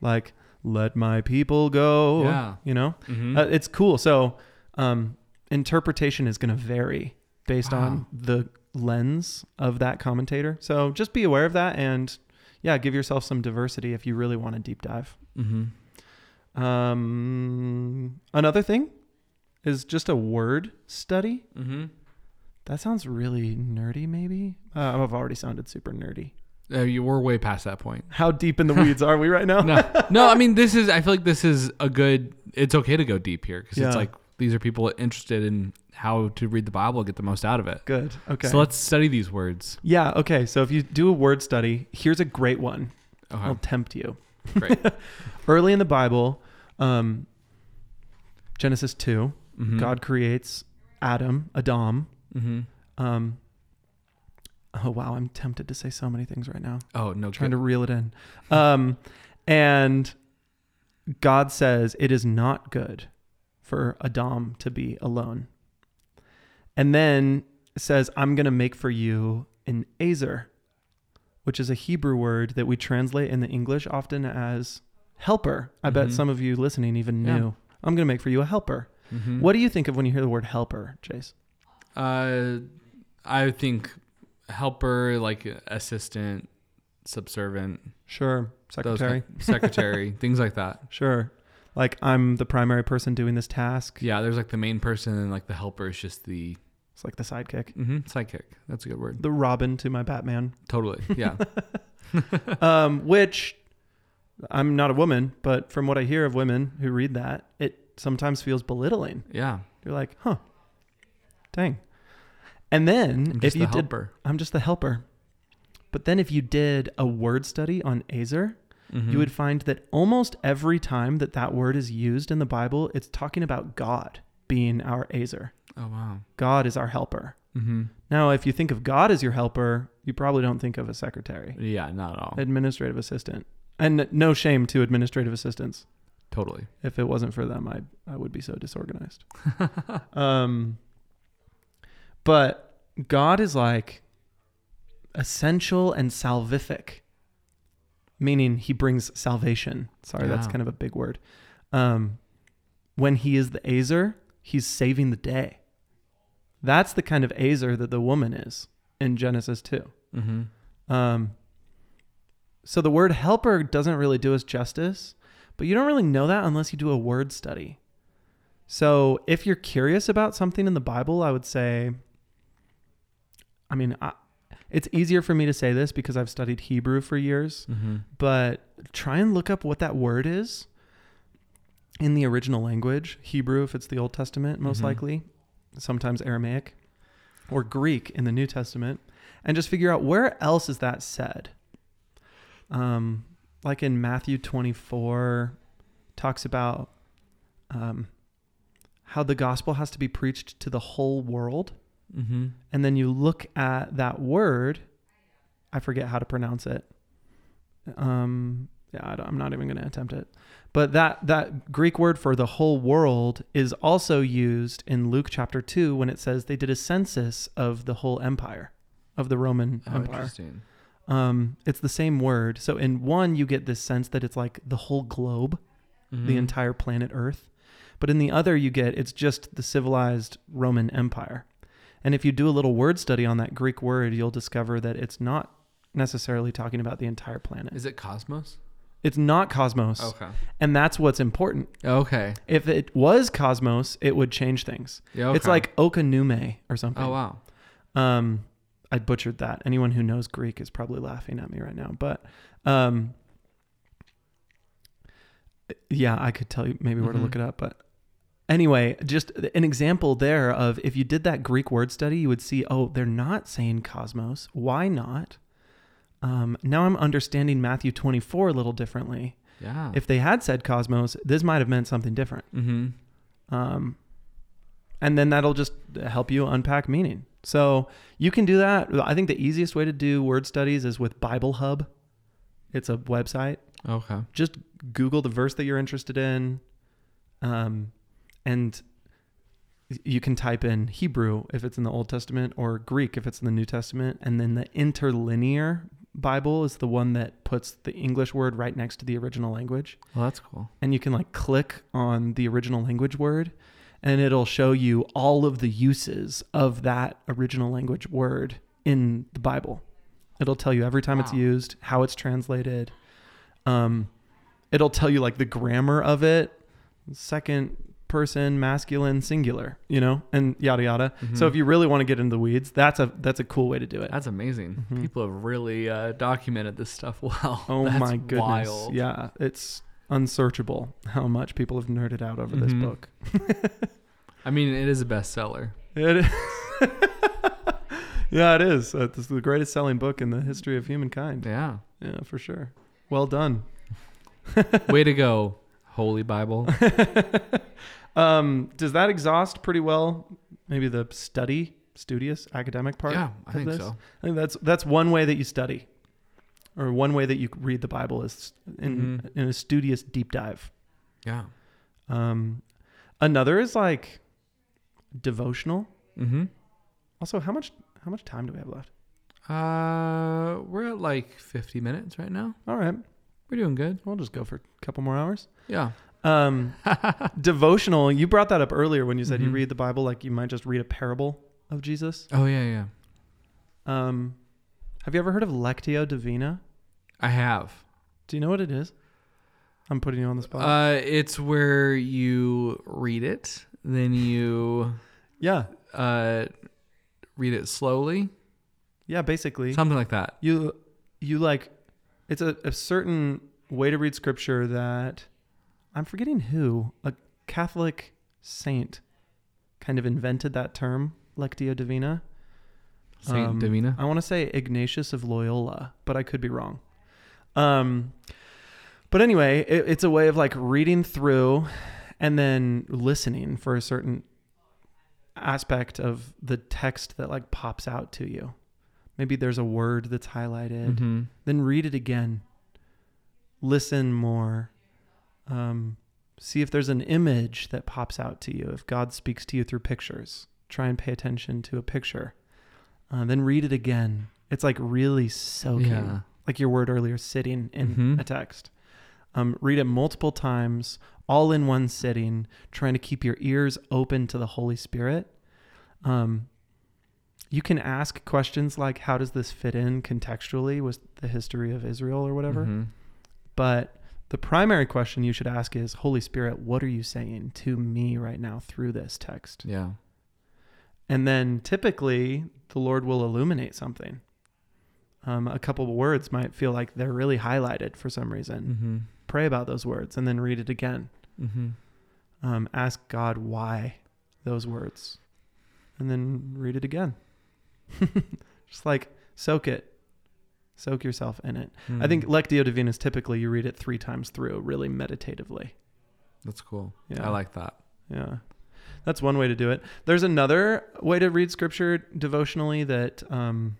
like let my people go Yeah. you know Mm-hmm. uh, it's cool so um interpretation is going to vary based on the lens of that commentator so just be aware of that and yeah give yourself some diversity if you really want to deep dive mm-hmm. um another thing is just a word study Mm-hmm. that sounds really nerdy, maybe. Uh, I've already sounded super nerdy. Uh, you were way past that point. How deep in the weeds are we right now? No, no. I mean, this is. I feel like this is a good. It's okay to go deep here because Yeah. it's like these are people interested in how to read the Bible, get the most out of it. Good. Okay. So let's study these words. yeah. Okay. So if you do a word study, here's a great one. Okay. I'll tempt you. Great. Early in the Bible, um, Genesis 2, Mhm. God creates Adam, Adam. Mm-hmm. Um, oh, wow. I'm tempted to say so many things right now. Oh no, trying good. to reel it in. Um, and God says it is not good for Adam to be alone. And then says, I'm going to make for you an ezer, which is a Hebrew word that we translate in the English often as helper. I bet Mhm. some of you listening even Yeah. knew. I'm going to make for you a helper. Mhm. What do you think of when you hear the word helper, Jace? Uh, I think helper, like assistant, subservient, Sure. Secretary. kind- secretary, things like that. Sure. Like I'm the primary person doing this task. Yeah, there's like the main person, and like the helper is just the It's like the sidekick. hmm sidekick. That's a good word. the Robin to my Batman. Totally. Yeah. Um, which I'm not a woman, but from what I hear of women who read that, it sometimes feels belittling. yeah. You're like, huh, dang. And then if you the did. I'm just the helper. But then if you did a word study on ezer, Mhm. you would find that almost every time that that word is used in the Bible, it's talking about God being our ezer. Oh wow. God is our helper. Mm-hmm. Now, if you think of God as your helper, you probably don't think of a secretary. Yeah. Not at all. administrative assistant. And no shame to administrative assistants. totally. If it wasn't for them, I I would be so disorganized. um, but God is like essential and salvific, meaning He brings salvation. Sorry, that's kind of a big word. Um, when He is the ezer, He's saving the day. That's the kind of ezer that the woman is in Genesis two. Mm-hmm. Um, so the word helper doesn't really do us justice, but you don't really know that unless you do a word study. So if you're curious about something in the Bible, I would say, I mean, I, it's easier for me to say this because I've studied Hebrew for years, Mm-hmm. but try and look up what that word is in the original language Hebrew, if it's the Old Testament, most Mhm. likely, sometimes Aramaic, or Greek in the New Testament, and just figure out where else is that said. Um, like in Matthew 24, talks about um, how the gospel has to be preached to the whole world. Mm-hmm. And then you look at that word, I forget how to pronounce it. Um, I I'm not even going to attempt it. But that that Greek word for the whole world is also used in Luke chapter 2 when it says they did a census of the whole empire of the Roman Oh, empire. interesting. Um, it's the same word. So in one you get this sense that it's like the whole globe, the Mhm. entire planet Earth. But in the other, you get it's just the civilized Roman Empire. And if you do a little word study on that Greek word, you'll discover that it's not necessarily talking about the entire planet. Is it cosmos? It's not cosmos. Okay. And that's what's important. Okay. If it was cosmos, it would change things. Yeah. Okay. It's like Okanume or something. Oh wow. Um, I butchered that. Anyone who knows Greek is probably laughing at me right now. But um, yeah, I could tell you maybe where to Mhm. look it up. But anyway, just an example there of if you did that Greek word study, you would see, oh, they're not saying cosmos. Why not? Um, now I'm understanding Matthew 24 a little differently. Yeah. If they had said cosmos, this might have meant something different. mm-hmm. Um, and then that'll just help you unpack meaning. So you can do that. I think the easiest way to do word studies is with Bible Hub. It's a website. Okay. Just Google the verse that you're interested in, um, and you can type in Hebrew if it's in the Old Testament or Greek if it's in the New Testament, and then the interlinear Bible is the one that puts the English word right next to the original language Well, that's cool. and you can like click on the original language word and it'll show you all of the uses of that original language word in the Bible. It'll tell you every time it's used, how it's translated. Um, it'll tell you like the grammar of it, second person masculine singular, you know, and yada yada. So Mhm. if you really want to get into the weeds, that's a that's a cool way to do it. That's amazing. Mhm. People have really uh, documented this stuff well. Oh That's my goodness. Wild. Yeah, it's unsearchable how much people have nerded out over this Mhm. book. I mean, it is a bestseller. It is. yeah, it is. Uh, It's the greatest selling book in the history of humankind. Yeah. Yeah, for sure. Well done. Way to go, Holy Bible. Um, does that exhaust pretty well? Maybe the study, studious, academic part. yeah, I think this? so. I think that's that's one way that you study, or one way that you read the Bible is in Mhm. in a studious deep dive. Yeah. Um, another is like devotional. Mm-hmm. Also, how much how much time do we have left? Uh, we're at like 50 minutes right now. All right, We're doing good. we'll just go for a couple more hours. Yeah. Um, devotional. You brought that up earlier when you said you Mhm. read the Bible like you might just read a parable of Jesus. Oh yeah, yeah. Um, have you ever heard of Lectio Divina? I have. Do you know what it is? I'm putting you on the spot. Uh, it's where you read it, then you yeah, uh read it slowly, yeah. Basically, something like that. you you like it's a, a certain way to read scripture that I'm forgetting who a Catholic saint kind of invented that term Lectio Divina. Saint Um, Davina. I want to say Ignatius of Loyola, but I could be wrong. Um, but anyway, it, it's a way of like reading through and then listening for a certain aspect of the text that like pops out to you. Maybe there's a word that's highlighted. Mm-hmm. Then read it again. Listen more. Um, see if there's an image that pops out to you. If God speaks to you through pictures, try and pay attention to a picture. Uh, then read it again. It's like really soaking, Yeah. like your word earlier, sitting in Mhm. a text. Um, read it multiple times, all in one sitting, trying to keep your ears open to the Holy Spirit. Um, you can ask questions like, "How does this fit in contextually with the history of Israel or whatever?" Mhm. But the primary question you should ask is, "Holy Spirit, what are you saying to me right now through this text?" Yeah. And then typically the Lord will illuminate something. Um, a couple of words might feel like they're really highlighted for some reason. Mm-hmm. Pray about those words and then read it again. Mm-hmm. Um, ask God why those words and then read it again. Just like soak it, soak yourself in it. I Mm. think Lectio Divina is typically you read it three times through, really meditatively. that's cool. Yeah. I like that. Yeah. That's one way to do it. There's another way to read scripture devotionally that um,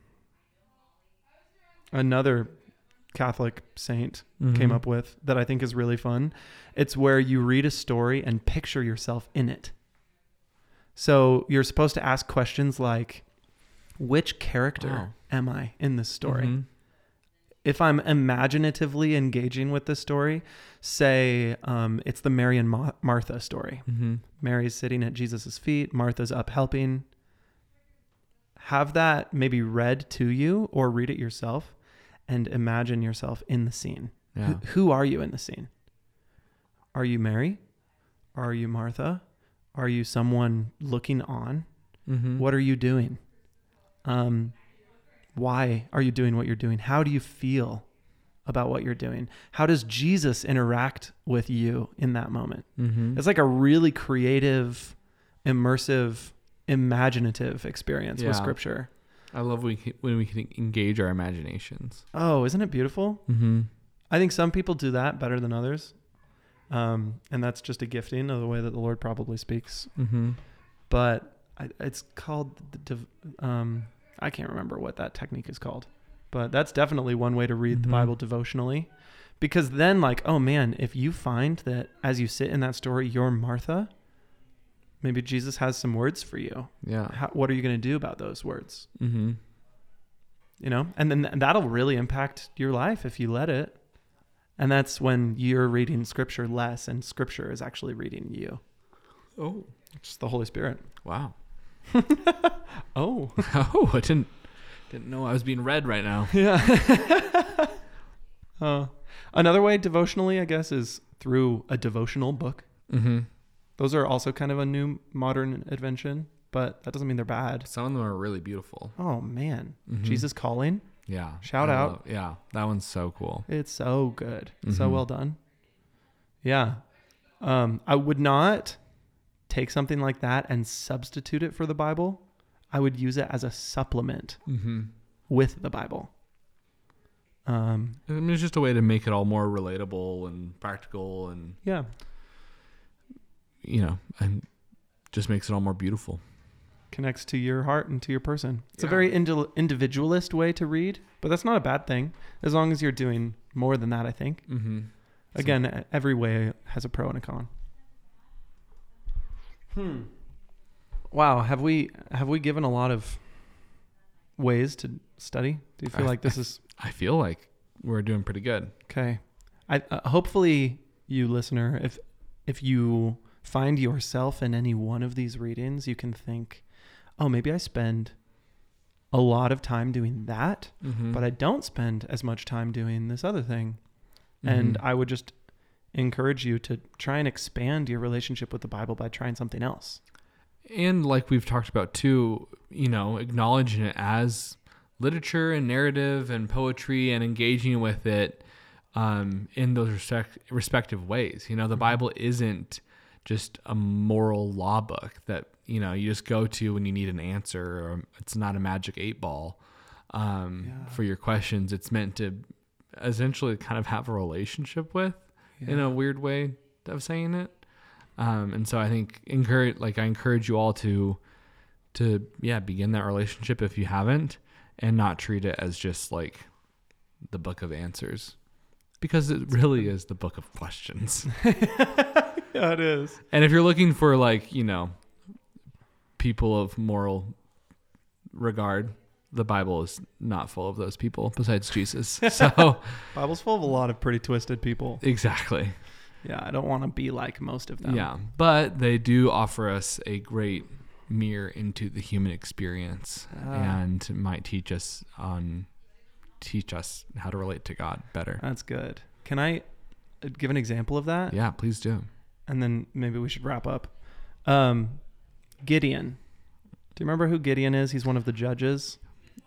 another Catholic saint came Mhm. up with that I think is really fun. It's where you read a story and picture yourself in it. So you're supposed to ask questions like, which character Wow. am I in this story? Mhm. If I'm imaginatively engaging with this story, say um, it's the Mary and Ma- Martha story. Mhm. Mary's sitting at Jesus' feet, Martha's up helping. Have that maybe read to you or read it yourself and imagine yourself in the scene. Yeah. Who, who are you in the scene? Are you Mary? Are you Martha? Are you someone looking on? Mm-hmm. What are you doing? Um, why are you doing what you're doing? How do you feel about what you're doing? How does Jesus interact with you in that moment? Mm-hmm. It's like a really creative, immersive, imaginative experience Yeah. with scripture. I love when we can, when we can engage our imaginations. Oh, isn't it beautiful? Mm-hmm. I think some people do that better than others. Um, and that's just a gifting of the way that the Lord probably speaks. Mm-hmm. But I, it's called, the um, I can't remember what that technique is called. But that's definitely one way to read the Mhm. Bible devotionally. Because then, like, oh man, if you find that as you sit in that story, you're Martha, maybe Jesus has some words for you. Yeah. How, what are you going to do about those words? Mm-hmm. You know, and then that'll really impact your life if you let it. And that's when you're reading scripture less and scripture is actually reading you. Oh. It's the Holy Spirit. Wow. Oh. Oh, I didn't didn't know I was being read right now. Yeah. uh, another way devotionally, I guess, is through a devotional book. Mm-hmm. Those are also kind of a new modern invention, but that doesn't mean they're bad. Some of them are really beautiful. Oh man, Mhm. Jesus calling. Yeah. Shout out. love- yeah, that one's so cool. It's so good. So Mhm. well done. Yeah. Um, I would not take something like that and substitute it for the Bible. I would use it as a supplement Mm-hmm. with the Bible. Um, I mean, it's just a way to make it all more relatable and practical, and yeah. you know, and just makes it all more beautiful. Connects to your heart and to your person. It's a very indi- individualist way to read, but that's not a bad thing as long as you're doing more than that, I think. Mm-hmm. Again, e- every way has a pro and a con. Hmm. Wow, have we have we given a lot of ways to study? Do you feel I- like this is I feel like we're doing pretty good. okay? I uh, hopefully you listener, if if you find yourself in any one of these readings, you can think, "Oh, maybe I spend a lot of time doing that, Mm-hmm. but I don't spend as much time doing this other thing." And Mm-hmm. I would just encourage you to try and expand your relationship with the Bible by trying something else. and like we've talked about too, you know, acknowledging it as literature and narrative and poetry and engaging with it um, in those respect, respective ways. You know, the Mhm. Bible isn't just a moral law book that you know you just go to when you need an answer, or it's not a magic eight ball um, Yeah. for your questions. It's meant to essentially kind of have a relationship with in a weird way of saying it. Um, and so I think encourage like I encourage you all to to yeah begin that relationship if you haven't, and not treat it as just like the book of answers, because it really is the book of questions. yeah, it is. and if you're looking for like you know people of moral regard, the Bible is not full of those people besides Jesus. So Bible's full of a lot of pretty twisted people. exactly. Yeah, I don't want to be like most of them. Yeah, but they do offer us a great mirror into the human experience Ah. and might teach us on teach us how to relate to God better. That's good. Can I uh, give an example of that? Yeah, please do. And then maybe we should wrap up. Um, Gideon. Do you remember who Gideon is? He's one of the judges.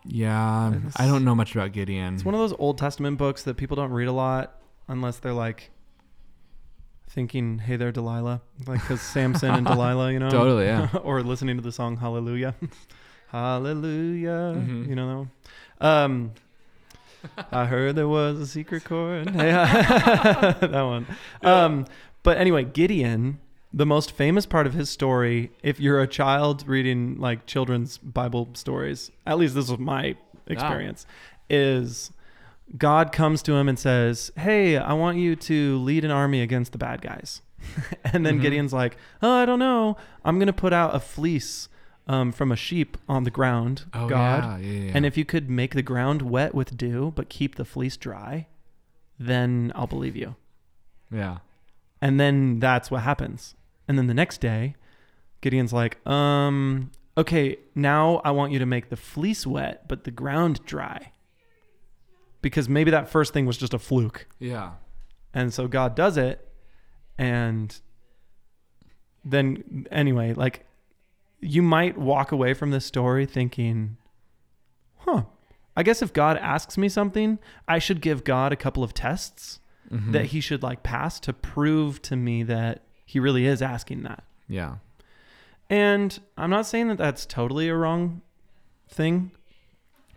Yeah, It's- I don't know much about Gideon. It's one of those Old Testament books that people don't read a lot unless they're like thinking, "Hey there, Delilah," like because Samson and Delilah, you know, Totally, yeah. or listening to the song "Hallelujah," Hallelujah. Mhm. You know that one. Um, I heard there was a secret chord. Yeah, that one. Um, but anyway, Gideon. The most famous part of his story, if you're a child reading like children's Bible stories, at least this was my experience, is God comes to him and says, Hey, I want you to lead an army against the bad guys. and then Mhm. Gideon's like, Oh, I don't know. I'm going to put out a fleece um, from a sheep on the ground, oh God. yeah, yeah, yeah. And if you could make the ground wet with dew, but keep the fleece dry, then I'll believe you. yeah, And then that's what happens. And then the next day, Gideon's like, um, okay, now I want you to make the fleece wet, but the ground dry. Because maybe that first thing was just a fluke. yeah, And so God does it. And then, anyway, like, you might walk away from this story thinking, huh, I guess if God asks me something, I should give God a couple of tests Mhm. that he should like pass to prove to me that he really is asking that. yeah, And I'm not saying that that's totally a wrong thing,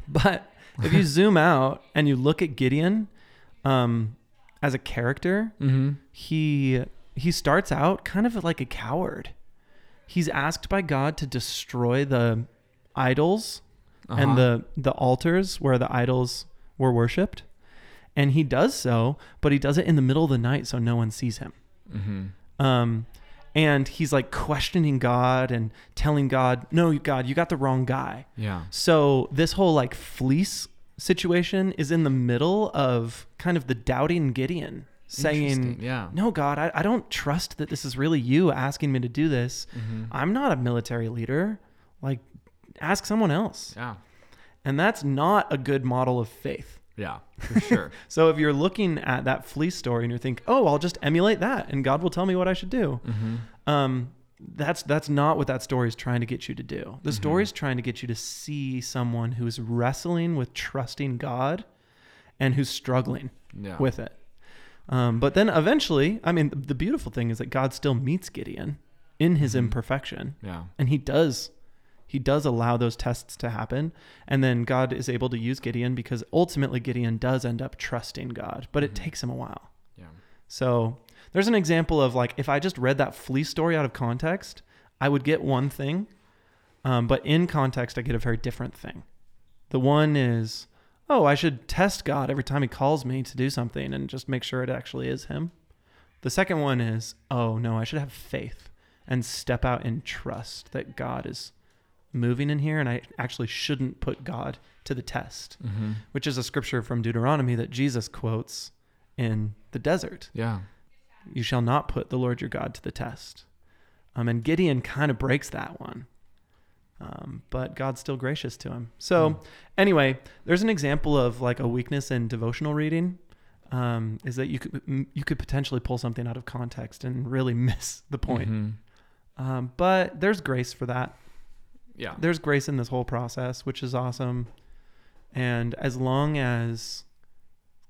but if you zoom out and you look at Gideon um, as a character, mm-hmm. he he starts out kind of like a coward. He's asked by God to destroy the idols Uh-huh. and the the altars where the idols were worshipped. And he does so, but he does it in the middle of the night so no one sees him. mm-hmm. Um, and he's like questioning God and telling God, "No, God, you got the wrong guy." yeah, So this whole like fleece situation is in the middle of kind of the doubting Gideon saying, yeah, "No, God, I, I don't trust that this is really you asking me to do this. mm-hmm. I'm not a military leader. Like, ask someone else." yeah, And that's not a good model of faith. Yeah, for sure. So if you're looking at that fleece story and you think, "Oh, I'll just emulate that, and God will tell me what I should do," mm-hmm. um, that's that's not what that story is trying to get you to do. The Mhm. story is trying to get you to see someone who's wrestling with trusting God and who's struggling Yeah, with it. Um, but then eventually, I mean, the beautiful thing is that God still meets Gideon in his Mhm. imperfection, yeah, and he does. He does allow those tests to happen. And then God is able to use Gideon because ultimately Gideon does end up trusting God, but it Mhm. takes him a while. yeah. So There's an example of like if I just read that fleece story out of context, I would get one thing, um, but in context, I get a very different thing. The one is, oh, I should test God every time He calls me to do something and just make sure it actually is Him. The second one is, oh, no, I should have faith and step out in trust that God is moving in here and I actually shouldn't put God to the test, Mm-hmm. which is a scripture from Deuteronomy that Jesus quotes in the desert. Yeah. You shall not put the Lord your God to the test. Um, and Gideon kind of breaks that one. Um, but God's still gracious to him. So, Mm. anyway, there's an example of like a weakness in devotional reading. Um, is that you could you could potentially pull something out of context and really miss the point. Mhm. Um, but there's grace for that. Yeah. There's grace in this whole process, which is awesome. And as long as,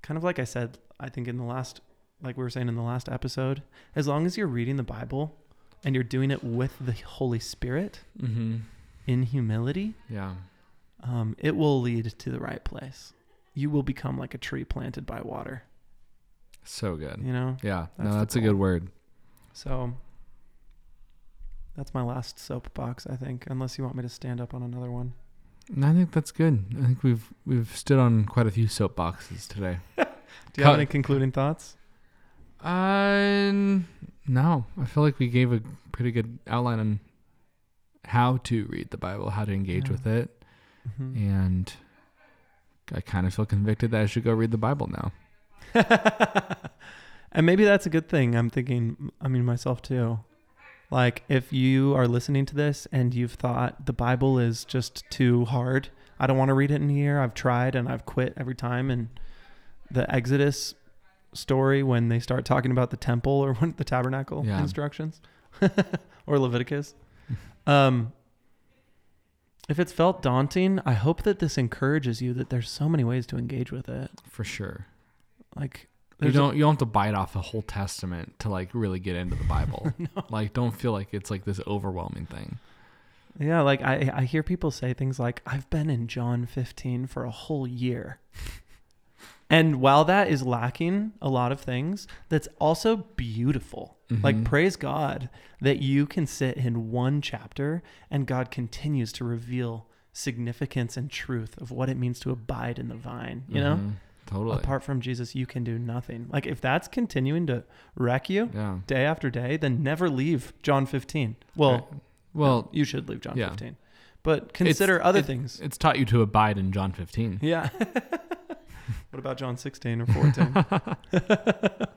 kind of like I said, I think in the last, like we were saying in the last episode, as long as you're reading the Bible and you're doing it with the Holy Spirit Mm-hmm. in humility, Yeah. um, it will lead to the right place. You will become like a tree planted by water, So good. you know? Yeah. That's no, that's a good word. So that's my last soapbox, I think, unless you want me to stand up on another one. And I think that's good. I think we've we've stood on quite a few soapboxes today. Do you have any concluding thoughts? Uh, no. I feel like we gave a pretty good outline on how to read the Bible, how to engage Yeah. with it, Mhm. and I kind of feel convicted that I should go read the Bible now. and maybe that's a good thing. I'm thinking, I mean, myself too. Like, if you are listening to this and you've thought the Bible is just too hard, I don't want to read it in here. I've tried and I've quit every time. And the Exodus story, when they start talking about the temple or when the tabernacle Yeah. instructions, or Leviticus, um, if it's felt daunting, I hope that this encourages you that there's so many ways to engage with it. For sure. Like, You there's don't you don't have to bite off the whole Testament to like really get into the Bible. Like don't feel like it's like this overwhelming thing. Yeah, like I I hear people say things like I've been in John 15 for a whole year. And while that is lacking a lot of things, that's also beautiful. Like Mhm. praise God that you can sit in one chapter and God continues to reveal significance and truth of what it means to abide in the vine, you know? Totally. Apart from Jesus, you can do nothing. Like if that's continuing to wreck you yeah. day after day, then never leave John 15. Well, Right. well, you should leave John yeah. 15. But consider other it- things. it's taught you to abide in John 15. Yeah. what about John 16 or 14?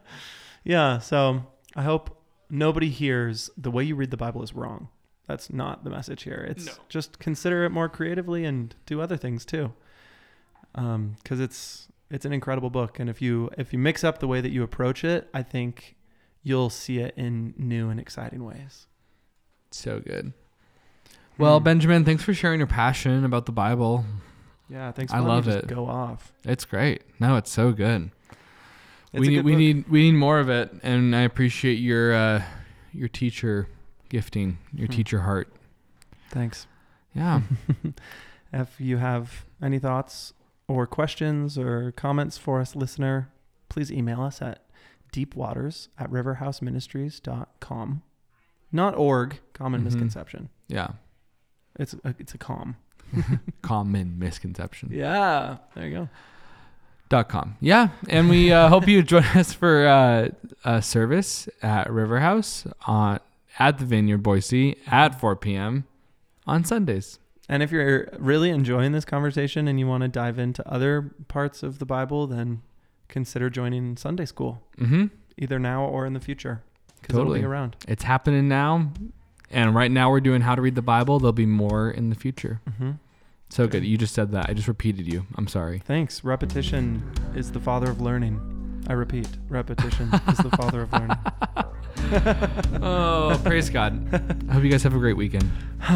yeah, so I hope nobody hears the way you read the Bible is wrong. That's not the message here. It's No. just consider it more creatively and do other things too. Um, cuz it's it's an incredible book and if you if you mix up the way that you approach it, I think you'll see it in new and exciting ways. So good. Well, Hmm. Benjamin, thanks for sharing your passion about the Bible. Yeah, thanks for I love it. go off. It's great. No, it's so good. It's we need we book. need we need more of it, and I appreciate your uh, your teacher gifting, your Hmm. teacher heart. Thanks. Yeah. If you have any thoughts or questions or comments for us, listener, please email us at deepwaters at riverhouseministries.com. Not org, common Mhm. misconception. yeah. It's a, it's a com. Common misconception. Yeah, there you go. Dot com. Yeah. And we uh, hope you join us for uh, a service at Riverhouse on, at the Vineyard Boise at 4 p.m. on Sundays. And if you're really enjoying this conversation and you want to dive into other parts of the Bible, then consider joining Sunday school, Mm-hmm. either now or in the future, Totally. be around. It's happening now. And right now we're doing how to read the Bible. There'll be more in the future. hmm So good. You just said that. I just repeated you. I'm sorry. Thanks. Repetition is the father of learning. I repeat, repetition is the father of learning. oh, praise God. I hope you guys have a great weekend.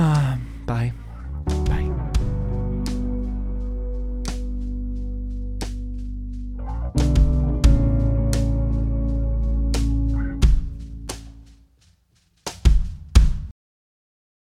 Bye.